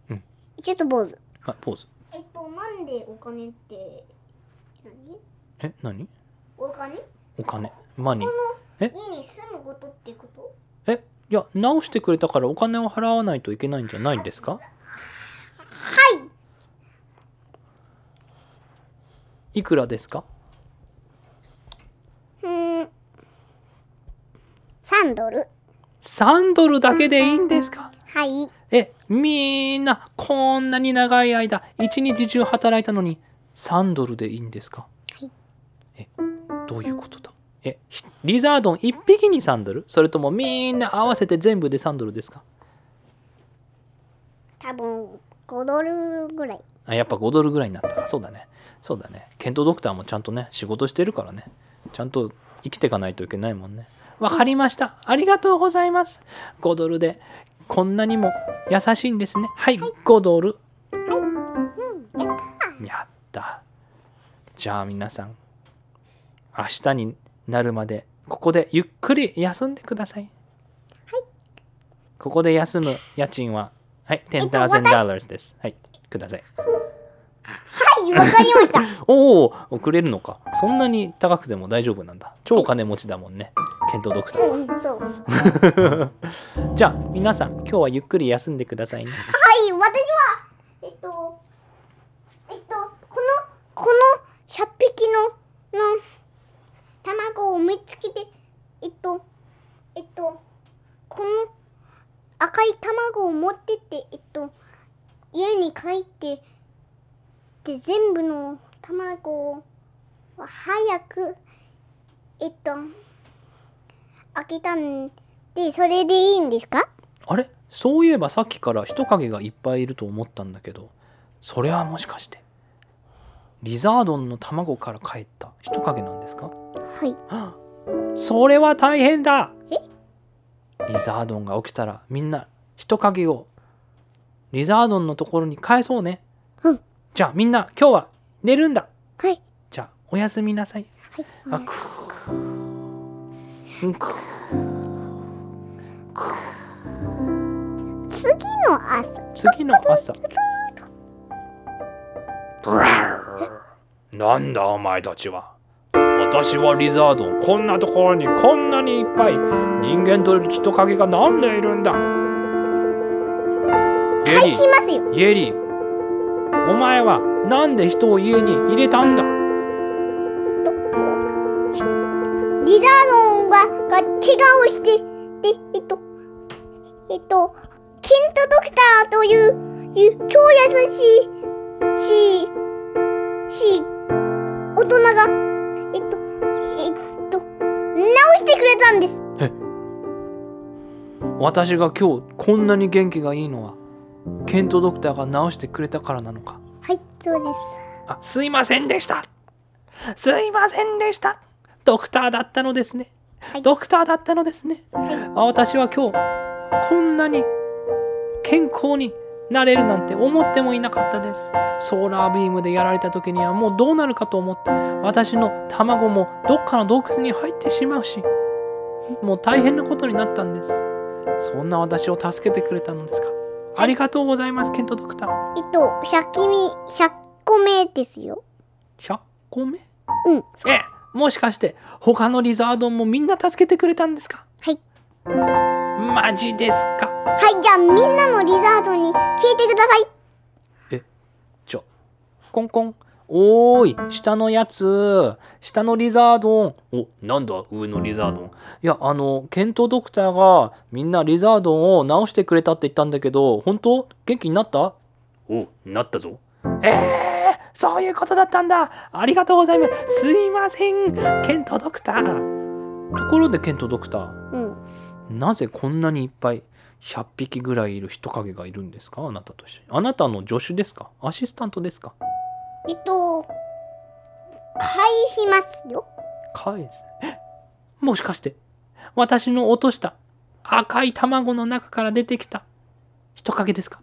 うん。ちょっと坊主。はいポーズえっと、なんでお金って、何？え何？お金？お金。マニーこえの家に住むことってこと？え？いや直してくれたからお金を払わないといけないんじゃないんですか？はい。いくらですか？うーん。3ドル。3ドルだけでいいんですか？はい。えみんなこんなに長い間一日中働いたのに3ドルでいいんですか？どういうことだ？えひリザードン1匹に3ドル？それともみんな合わせて全部で3ドルですか？多分5ドルぐらい。あやっぱ5ドルぐらいになったか。そうだね。そうだね。ケントドクターもちゃんとね仕事してるからね。ちゃんと生きていかないといけないもんね。わかりました。ありがとうございます。5ドルでこんなにも優しいんですね。はい5ドル。うん、やったやった。じゃあ皆さん明日になるまでここでゆっくり休んでください。ここで休む家賃ははいえっと10,000 dollars です。はいください。はいはいわかりました。おおくれるのか。そんなに高くても大丈夫なんだ。超金持ちだもんね。ケントドクターうんそう。は じゃあ皆さん今日はゆっくり休んでくださいね。はい、私は、えっと、えっと、この、この100匹の、の、卵を見つけて、えっと、えっと、この赤い卵を持ってって、えっと、家に帰って、で、全部の卵を早く、えっと、開けたんで、それでいいんですか？あれ？そういえばさっきから人影がいっぱいいると思ったんだけどそれはもしかしてリザードンの卵から帰った人影なんですか？はい。それは大変だ。え？リザードンが起きたらみんな人影をリザードンのところに返そうね。うん。じゃあみんな今日は寝るんだ。はい。じゃあおやすみなさい。はい。あくーんく次の朝。次の朝。なんだお前たちは私はリザードン。こんなところにこんなにいっぱい人間と人影がなんでいるんだ？イエ返リしますイエリ。ーお前はなんで人を家に入れたんだ？リザードンがが怪我をして、で、えっと、えっと、ケントドクターという、いう超優しい、し、し、大人が、えっと、えっと、直してくれたんです。私が今日こんなに元気がいいのはケントドクターが治してくれたからなのか？はい、そうです。あすいませんでしたすいませんでしたドクターだったのですね、はいドクターだったのですねはい。あ私は今日こんなに健康になれるなんて思ってもいなかったです。ソーラービームでやられた時にはもうどうなるかと思って私の卵もどっかの洞窟に入ってしまうしもう大変なことになったんです。そんな私を助けてくれたのですか。ありがとうございますケントドクター。えっと、100きみ、100個目ですよ。100個目？うん。え。もしかして他のリザードンもみんな助けてくれたんですか？はい。マジですか？はい、じゃあみんなのリザードに聞いてください。ちょコンコン。おーい下のやつ。下のリザードン。おなんだ上のリザードン。いやあのケントドクターがみんなリザードンを直してくれたって言ったんだけど本当？元気になった？おなったぞ。えー、そういうことだったんだ。ありがとうございます。すいません。ケントドクター。ところでケントドクターうん。なぜこんなにいっぱい100匹ぐらいいる人影がいるんですか？あなたと一緒に。あなたの助手ですか？アシスタントですか？えっと、返しますよ。返す。え？もしかして私の落とした赤い卵の中から出てきた人影ですか？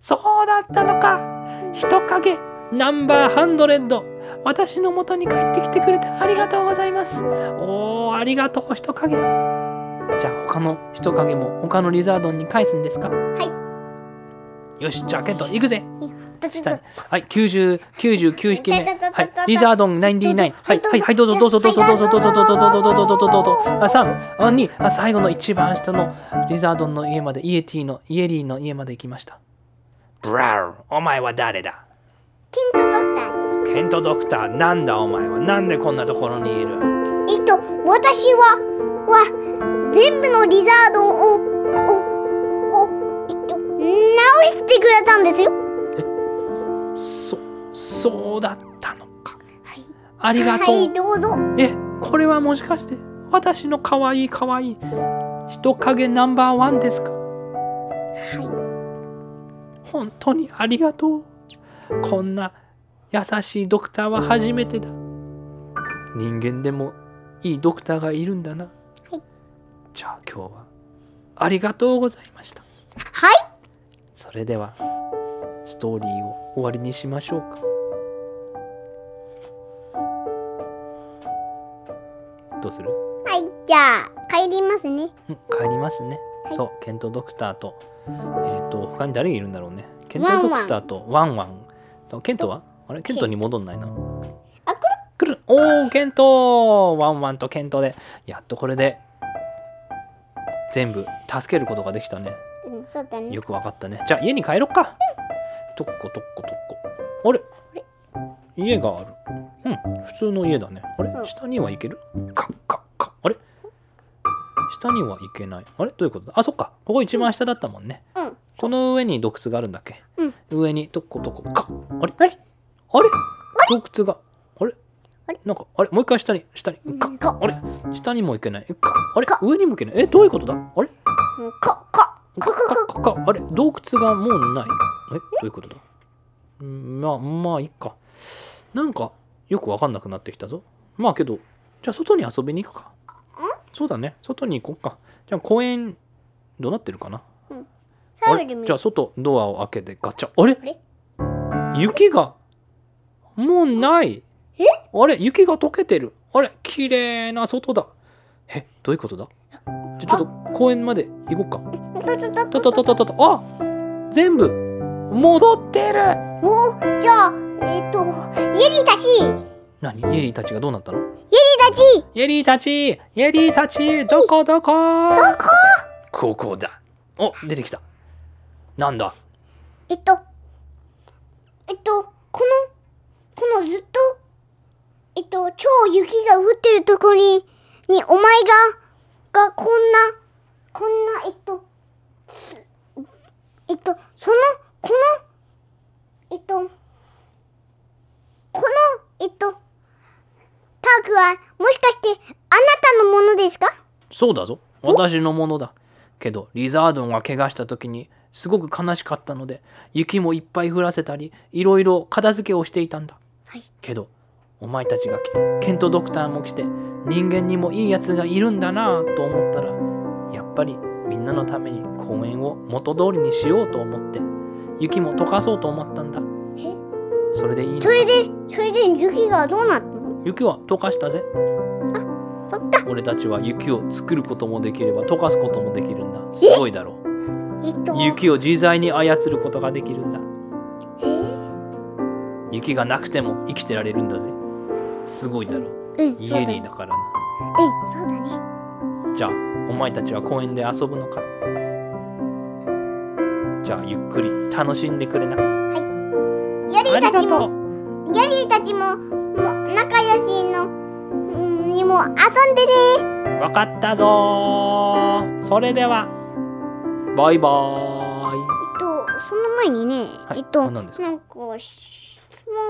そうだったのか。人影ナンバーハンドレッド。私の元に帰ってきてくれてありがとうございます。おーありがとう人影じゃあ他の人影も他のリザードンに返すんですか？はいよしじゃあケント行くぜ下にはい、90、99匹目。はい、リザードン99。はい、はい、はい、どうぞ、どうぞ、どうぞ、どうぞ、どうぞ、どうぞ、どうぞ、どうぞ、どうぞ、どうぞ、どうぞ。あ、3、あ、2、あ、最後の一番下のリザードンの家まで、イエティの、イエリーの家まで行きました。ブラウお前は誰だ？ケントドクターです。ケントドクター、なんだお前は？なんでこんなところにいる？えっと、私は、は、全部のリザードンを、を、を、えっと、直してくれたんですよ。そ、そうだったのか。はい。ありがとう。はい、どうぞ。え、これはもしかして、私の可愛い可愛い人影ナンバーワンですか？は本当にありがとう。こんな優しいドクターは初めてだ。人間でもいいドクターがいるんだな。はいじゃあ今日はありがとうございました。い。はい。それではストーリーを終わりにしましょうか。どうする？はい、じゃあ、帰りますね。うん帰りますね。はいそう、ケントドクターと、えっ、と、他に誰がいるんだろうね。ケントドクターとワンワン。とケントは？あれ？ケントに戻んないなあくくるおーケントワンワンとケントでやっとこれで全部助けることができたね。るうんそうだね。よくわかったね。じゃあ家に帰ろっか。とっことっことっこあれ？家がある。うん普通の家だね。あれ？うん。下には行ける？カッカッカあれ？下には行けない。あれ？どういうこと？だあそっか。ここ一番下だったもんね。うん。この上に洞窟があるんだっけ？うん。上にどこどこか。あれ？あれ？あれ？洞窟があれ？あれなんかあれ？もう一回下に下に。かうんか。あれ？下にも行けない。か。あれ？か。上にも行けない。えどういうことだ？あれ？うんか。か。かかかか。か。あれ？洞窟がもうない。え？どういうことだ？うんまあまあいいか。なんかよくわかんなくなってきたぞ。まあけどじゃあ外に遊びに行くか。そうだね。外に行こうか。じゃあ公園どうなってるかな？あれ？サブで見じゃあ外ドアを開けてガチャ。あれ？あれ？雪がもうないえ？あれ雪が溶けてる。あれ綺麗な外だ。えどういうことだ？じゃちょっと公園まで行こっか。たたたたたた。あ全部戻ってる。おじゃあえっ、とイエリーたち。何？イエリーたちがどうなったの？イエリーたち。イエリーたちイエリーたちどこどこ？どこ？ここだ。お出てきた。なんだ？えっとえっとこのこのずっとえっと超雪が降ってるとこににお前ががこんなこんなえっとすえっとそのこのえっとこのえっとパークはもしかしてあなたのものですか？そうだぞ。私のものだけどリザードンが怪我した時にすごく悲しかったので雪もいっぱい降らせたりいろいろ片付けをしていたんだ。はい。けどお前たちが来てケントドクターも来て人間にもいいやつがいるんだなぁと思ったらやっぱりみんなのために公園を元通りにしようと思って雪も溶かそうと思ったんだ。え？それでいいのそれでそれで雪がどうなったの？雪は溶かしたぜ。そっか。俺たちは雪を作ることもできれば溶かすこともできるんだ。すごいだろ。えっと？雪を自在に操ることができるんだ。え？ー雪がなくても生きてられるんだぜすごいだろ。うんイエそうだからな。うんそうだね。じゃあお前たちは公園で遊ぶのか。じゃあゆっくり楽しんでくれな。ヤリありがーたちもヤリーたちもも仲良しのうんにも遊んでね。わかったぞー。それではバイバーイ。えっとその前にね、はい。えっとなんか質問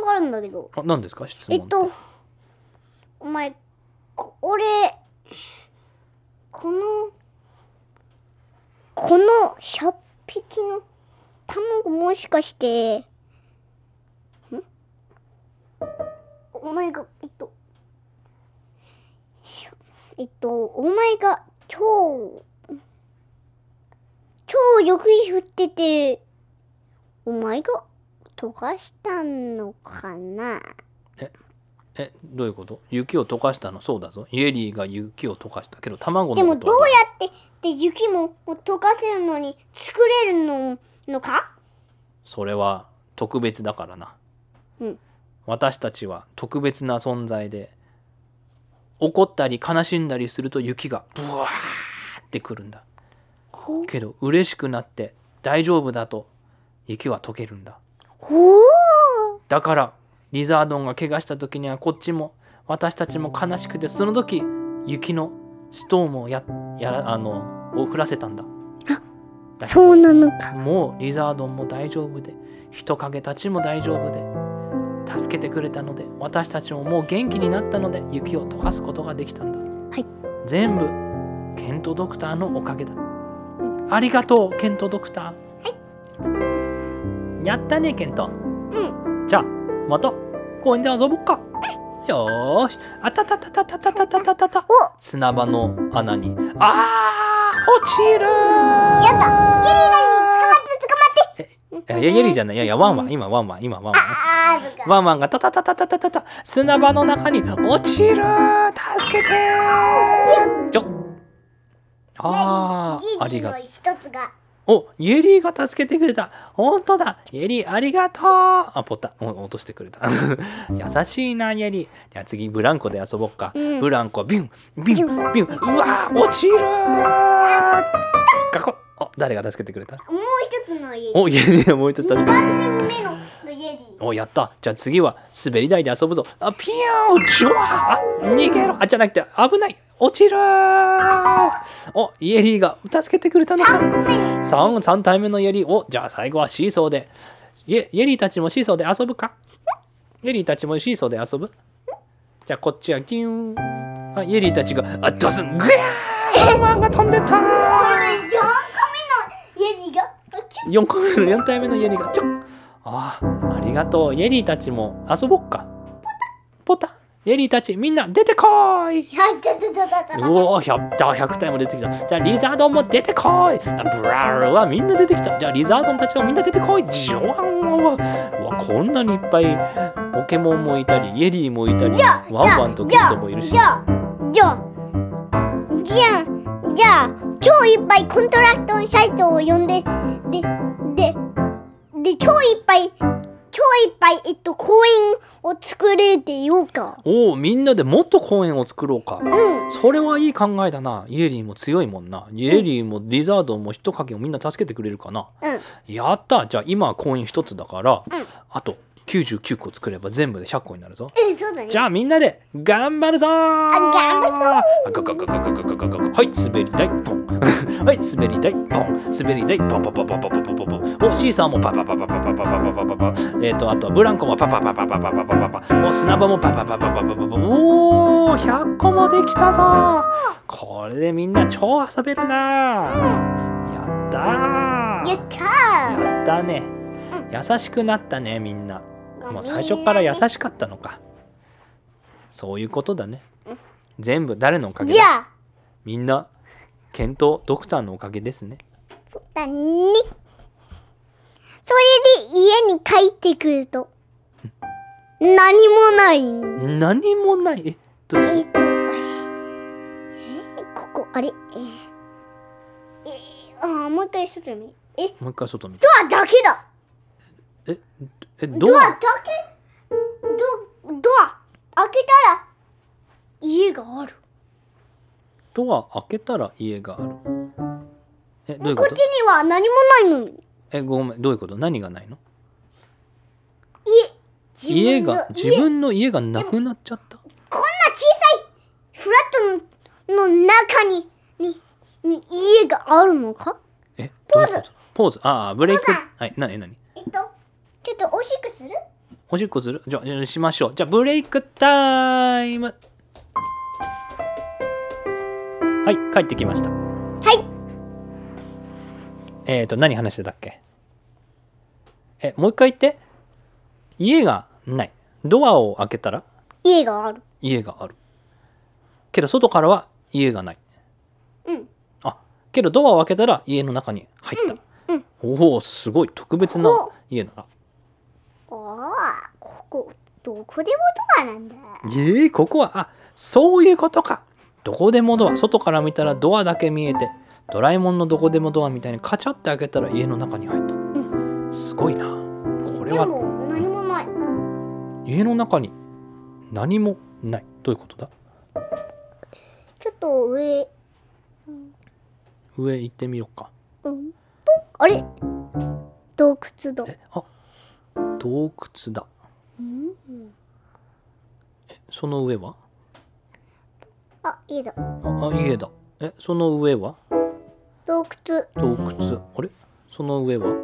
があるんだけど。あ何ですか？質問えっとお前こ俺このこの100匹の卵もしかしてん？お前がえっとえっとお前が超超よく降っててお前が溶かしたのかな？えどういうこと？雪を溶かしたの？そうだぞ。イエリーが雪を溶かしたけど卵のでもどうやってで雪も溶かせるのに作れるののか？それは特別だからな、うん。私たちは特別な存在で怒ったり悲しんだりすると雪がブワーってくるんだ。ほけど嬉しくなって大丈夫だと雪は溶けるんだ。ほう。だからリザードンが怪我した時にはこっちも私たちも悲しくてその時雪のストームをややらあのを降らせたんだ。だけどそうなのか。もうリザードンも大丈夫で人影たちも大丈夫で助けてくれたので私たちももう元気になったので雪を溶かすことができたんだ。はい。全部ケントドクターのおかげだ。ありがとうケントドクター。やったねケント。うん。じゃあまた公園で遊ぼっか。よーし。あたたたたたたたたたたた。お。砂場の穴に。あー落ちるやった。イエリーだに捕まって捕まって。いや、いやイエリーじゃない。いやいや、ワンワン、今、ワンワン、今、ワンワン。ワンワンがタタタタタタタタ。砂場の中に落ちる助けてちょ。ああ、ありが。とう一つがおイエリーが助けてくれた。本当だ。イエリーありがとう。あポタお落としてくれた。優しいなイエリー。じゃあ次ブランコで遊ぼっか、うん。ブランコビュンビュンビュン。うわ落ちるガコお誰が助けてくれた？もう一つのイエ。おイエリーがもう一つ助けてくれた。目のイエリー。おやった。じゃあ次は滑り台で遊ぶぞ。あピヨーンジュワーあ逃げろ。あじゃなくて危ない。落ちるおイエリーが助けてくれたのか。三個目に。3, 三体目のイエリー。おじゃあ最後はシーソーで。イエイエリーたちもシーソーで遊ぶか？イエリーたちもシーソーで遊ぶ？じゃあこっちはギューン。あイエリーたちがあドスン。グヤー。ワンが飛んでったイエが。キュッ4個目の4体目のイエがちょっああありがとう。イエリーたちも遊ぼっか。ポタ。イエリーたちみんな出てこーい。うおー100だ100体も出てきた。じゃあリザードンも出てこい。あブラーはみんな出てきた。じゃあリザードンたちもみんな出てこい。ジョワンうわこんなにいっぱいポケモンもいたりイエリーもいたりワンワンとケントもいるし。じゃあ、じゃあ、じゃあ、じゃあ、超いっぱい construction site を呼んで、で、で、で、超いっぱい、超いっぱい、えっと、公園を作れって言おうか。おおみんなでもっと公園を作ろうか。うん。それはいい考えだな。イエリーも強いもんな。イエリーもリザードンも人影をみんな助けてくれるかな。うん。やった。じゃあ今は公園1つだから、うん。あと99個作れば全部で100個になるぞ。うん、そうだね。じゃあみんなで頑張るぞー。頑張るぞ。あガガガガガガガガガ。ガはい滑り台ポン。はい滑り台ポン。滑り台ポンポンポンポンポンポンポン。ポンおシーサーもパパパパパパパパパパえっとあとはブランコもパパパパパパパパパパお砂場もパパパパパパパおー100個もできたぞこれでみんな超遊べるなやったー。やったやったね。優しくなったねみんな。ーもう最初から優しかったのか。そういうことだね。全部誰のおかげだ？じゃあ、みんなケントドクターのおかげですね。そうだね。それで家に帰ってくると、何もないん何もない？えどうえっと、えここ、あれ？ええあーもう一回外見。え、もう一回外見。てドアだけだ。ええドアドア？だけドドア開けたら家がある。ドア開けたら家がある。えどういうここっちには何もないのに。えごめんどういうこと？何がないの？家、家自分のが自分の家がなくなっちゃった？こんな小さいフラットのの中ににに家があるのか？えどういうこと？ポーズ。ああブレイク。ポーズ。はい何何？えっと、ちょっとおしっこする？おしっこする？じゃしましょう。じゃあブレイクタイム。はい帰ってきました。はい。えっ、ー、と何話してたっけ？えもう一回言って。家がない。ドアを開けたら？家がある。家がある。けど外からは家がない。うん。あけどドアを開けたら家の中に入った、うんおおすごい。特別なお家なここ、どこでもドアなんだ。えー、ここはあそういうことか。どこでもドア。外から見たらドアだけ見えてドラえもんのどこでもドアみたいにカチャって開けたら家の中に入った、すごいな。これはでも、何もない。家の中に何もない。どういうことだ？ちょっと上、上行ってみようか。うん、ポンあれ？洞窟だ。えあ洞窟だ。うん、その上は？あ、家だ。ああ家だ。えその上は？洞窟。洞窟。あれ？その上は？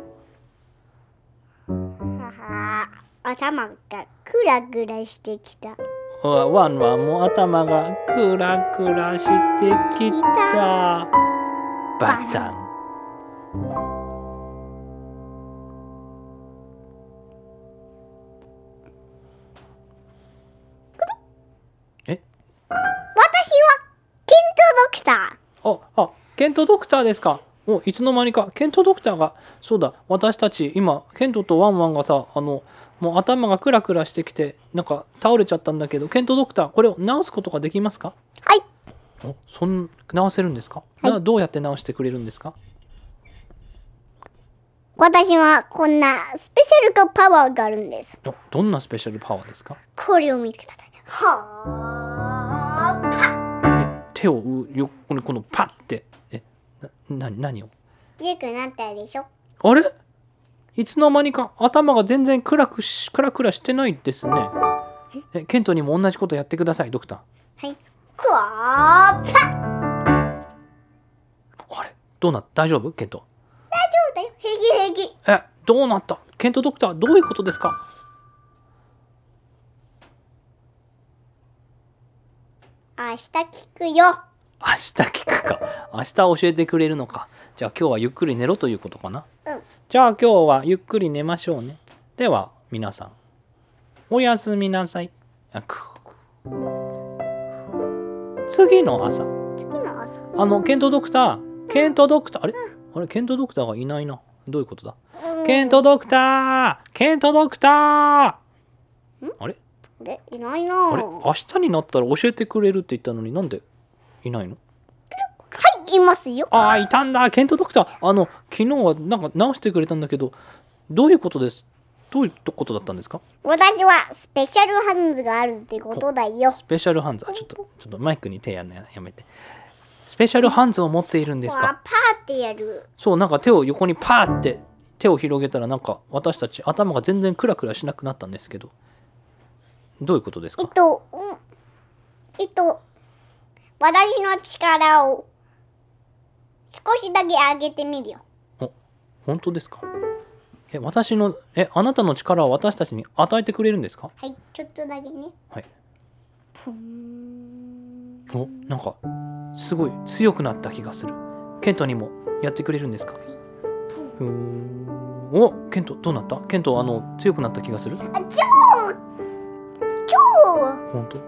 頭がクラクラしてきた。あワンワンも頭がクラクラしてきた。バタンドクタああケントドクターですかおいつの間にかケントドクターがそうだ私たち今ケントとワンワンがさあのもう頭がクラクラしてきてなんか倒れちゃったんだけどケントドクターこれを治すことができますか？ー。はい。おそん治せるんですか、はいなどうやって治してくれるんですか？私はこんなスペシャルパワーがあるんです。おどんなスペシャルパワーですか？これを見てください。はーパえ手をう横にこのパッて。えなな何を？強くなったでしょ？あれ？いつの間にか頭が全然暗くしクラクラしてないですね。えケントにも同じことやってくださいドクター。はい。くわーパあれ？どうなった？大丈夫？ケント。大丈夫だよ。平気平気。えどうなった？ケントドクターどういうことですか？明日聞くよ。明日聞くか。明日教えてくれるのか。じゃあ今日はゆっくり寝ろということかな。うん。じゃあ今日はゆっくり寝ましょうね。では皆さんおやすみなさい。次の朝。次の朝。あのケントドクター。ケントドクター。あれ？あれ？ケントドクターがいないな。どういうことだ？ケントドクター！ケントドクター！あれ？あれいないな。あれ？明日になったら教えてくれるって言ったのになんでいないの？はい、いますよ。ああいたんだ。ケントドクター。あの昨日はなんか直してくれたんだけどどういうことです？どういうことだったんですか？私はスペシャルハンズがあるってことだよ。スペシャルハンズ。あちょっとちょっとマイクに手やんのややめて。スペシャルハンズを持っているんですか？わパーってやる。そうなんか手を横にパーって手を広げたらなんか私たち頭が全然クラクラしなくなったんですけどどういうことですか？えっと、うんえっと、私の力を少しだけ上げてみるよ。本当ですか？え私のえあなたの力を私たちに与えてくれるんですか？はい、ちょっとだけね。はい。おなんかすごい強くなった気がする。ケントにもやってくれるんですか？ふーん。おケントどうなった？ケントあの強くなった気がする？あ、超超本当？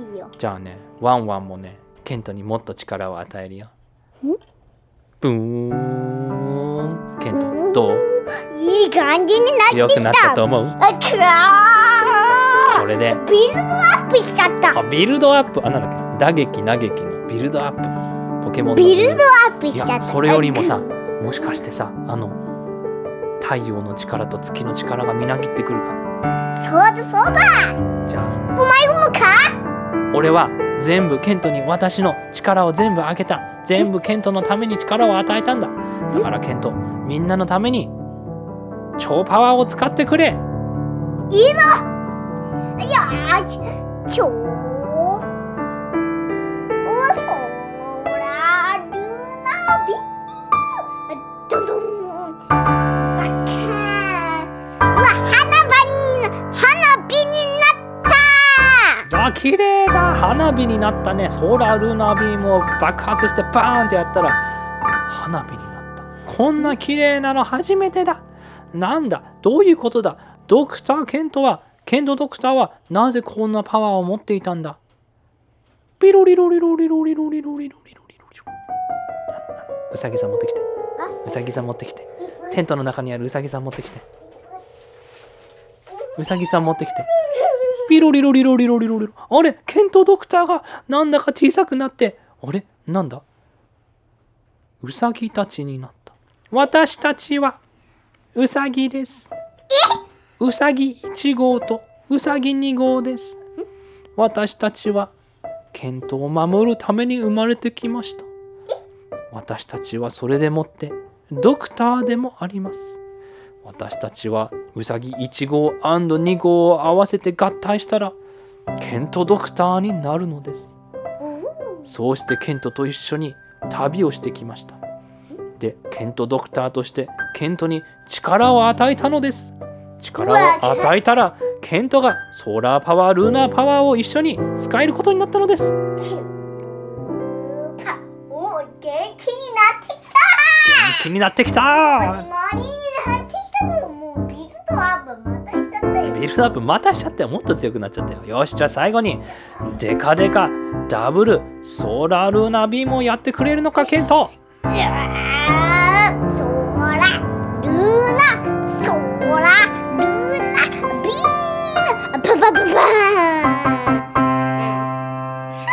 いいよ。じゃあねワンワンもねケントにもっと力を与えるよ。ん？ブーン。ケントどう？いい感じになってきた。強くなったと思う？これで。ービルドアップしちゃった。あビルドアップ？あなんだっけ？打撃打撃のビルドアップ。ポケモンの。ビルドアップしちゃった。それよりもさもしかしてさあの太陽の力と月の力がみなぎってくるか？そうだそうだ。じゃあ。お前もか？俺は全部ケントに私の力を全部あげた。全部ケントのために力を与えたんだ。だからケントみんなのために超パワーを使ってくれ。いいぞいやーち超綺麗だ花火になったね。ソーラルナビームを爆発してバーンってやったら花火になった。こんな綺麗なの初めてだ。なんだ？どういうことだ？ドクターケントはケントドクターはなぜこんなパワーを持っていたんだ？ピロリロリロリロリロリロリロリロリロリうさぎさん持ってきてうさぎさん持ってきてテントの中にあるうさぎさん持ってきてうさぎさん持ってきてピロリロリロリロリロリロ。あれケントドクターがなんだか小さくなって。あれなんだ？うさぎたちになった。私たちはうさぎです。うさぎ1号とうさぎ2号です。私たちはケントを守るために生まれてきました。私たちはそれでもってドクターでもあります。私たちはウサギ1号 &2 号を合わせて合体したらケントドクターになるのです。そうしてケントと一緒に旅をしてきました。でケントドクターとしてケントに力を与えたのです。力を与えたらケントがソーラーパワールーナーパワーを一緒に使えることになったのです。元パ お元気になってきた気になってきたビルドアップまたしちゃってもっと強くなっちゃったよ。よしじゃあ最後にデカデカダブルソーラールーナービームをやってくれるのかケント。いやーそらルーナそらルーナビームパパパパーン。花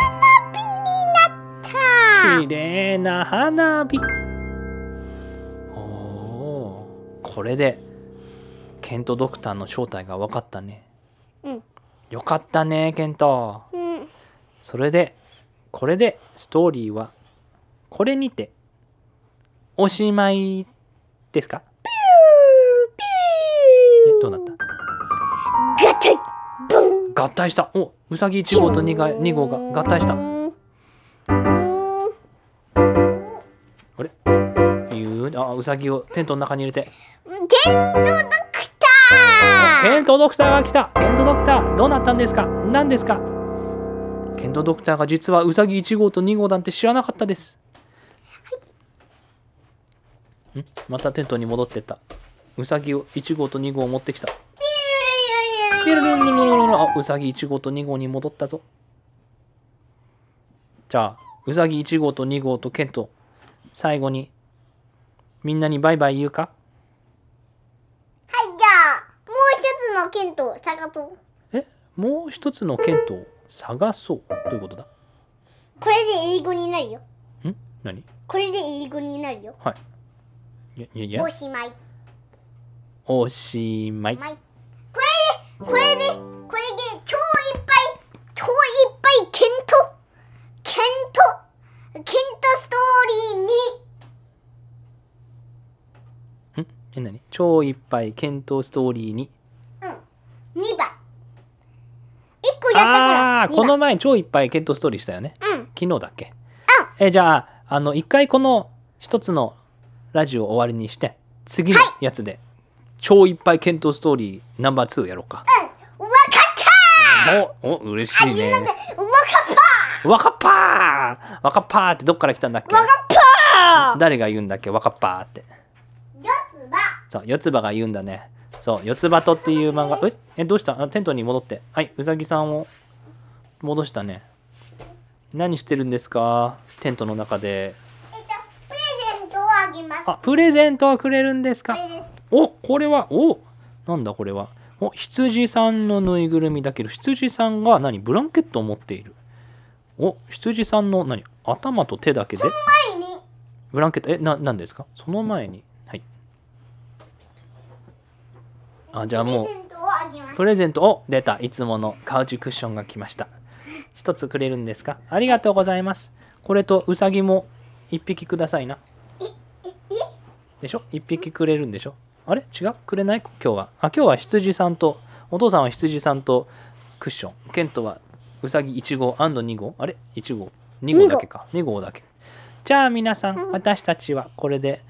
火になった綺麗な花火。おーここれでケントドクターの正体が分かったね。うん。よかったねケント。うん。それでこれでストーリーはこれにておしまいですか？えどうなった？ガタイブン。合体した。おうさぎ1号と 2, が2号が。合体した。うあれ？ゆう？あうさぎをテントの中に入れて。ケントドクターケントドクターが来た。ケントドクターどうなったんですか？何ですか？ケントドクターが実はウサギ1号と2号なんて知らなかったです、ん？またテントに戻ってった。ウサギを1号と2号を持ってきた。ピルルルルルルルあウサギ1号と2号に戻ったぞじゃあウサギ1号と2号とケント最後にみんなにバイバイ言うかはい、じゃあ、もう一つのケントを探そう。えもう一つのケントを探そうどういうことだ？これで英語になるよ。ん？何？これで英語になるよ。い。やいやいや。おしまい。おしまい。これで、これで、これで超いっぱい、超いっぱいケント、ケント、ケントストーリーに、ん？え何？超いっぱい検討ストーリーにうん、2番。1個やったから。この前超いっぱい検討ストーリーしたよね。うん、昨日だっけ？えじゃああの一回この一つのラジオを終わりにして次のやつで、超いっぱい検討ストーリーナンバー2やろうか。うん、わかったおお嬉しいーなんねでわかったわかっぱー！わかっぱー！ってどっから来たんだっけ？わかった誰が言うんだっけ？わかっぱーって。ーよつば。そう、四つ葉が言うんだね。そう、四つ葉とっていう漫画。え、えどうした？あテントに戻って。はい、うさぎさんを戻したね。何してるんですか？テントの中で。えっと、プレゼントをあげます。あ、プレゼントをくれるんですか？お、これは、お、なんだこれは？お、羊さんのぬいぐるみだけど、羊さんが何？ブランケットを持っている。お、羊さんの何？頭と手だけで？前に、ブランケット、え、な、なんですか？その前に。はい。あ、じゃあもうプレ。ゼントをあげます。プレゼント？を出たいつものカウチクッションが来ました一つくれるんですか？ありがとうございます。これとウサギも一匹くださいな。でしょ？一匹くれるんでしょ？あれ？違う？くれない？今日は。あ今日は羊さんとお父さんは羊さんとクッション。ケントはウサギ1号 &2 号。あれ？1号。2号だけか。2号だけ。じゃあ皆さん私たちはこれで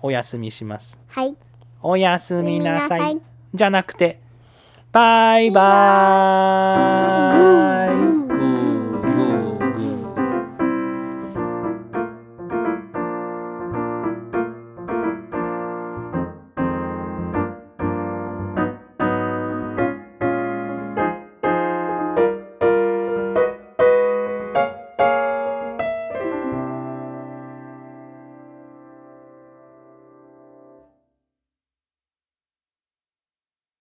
お休みします。はい。おやすみなさい。じゃなくて拜拜。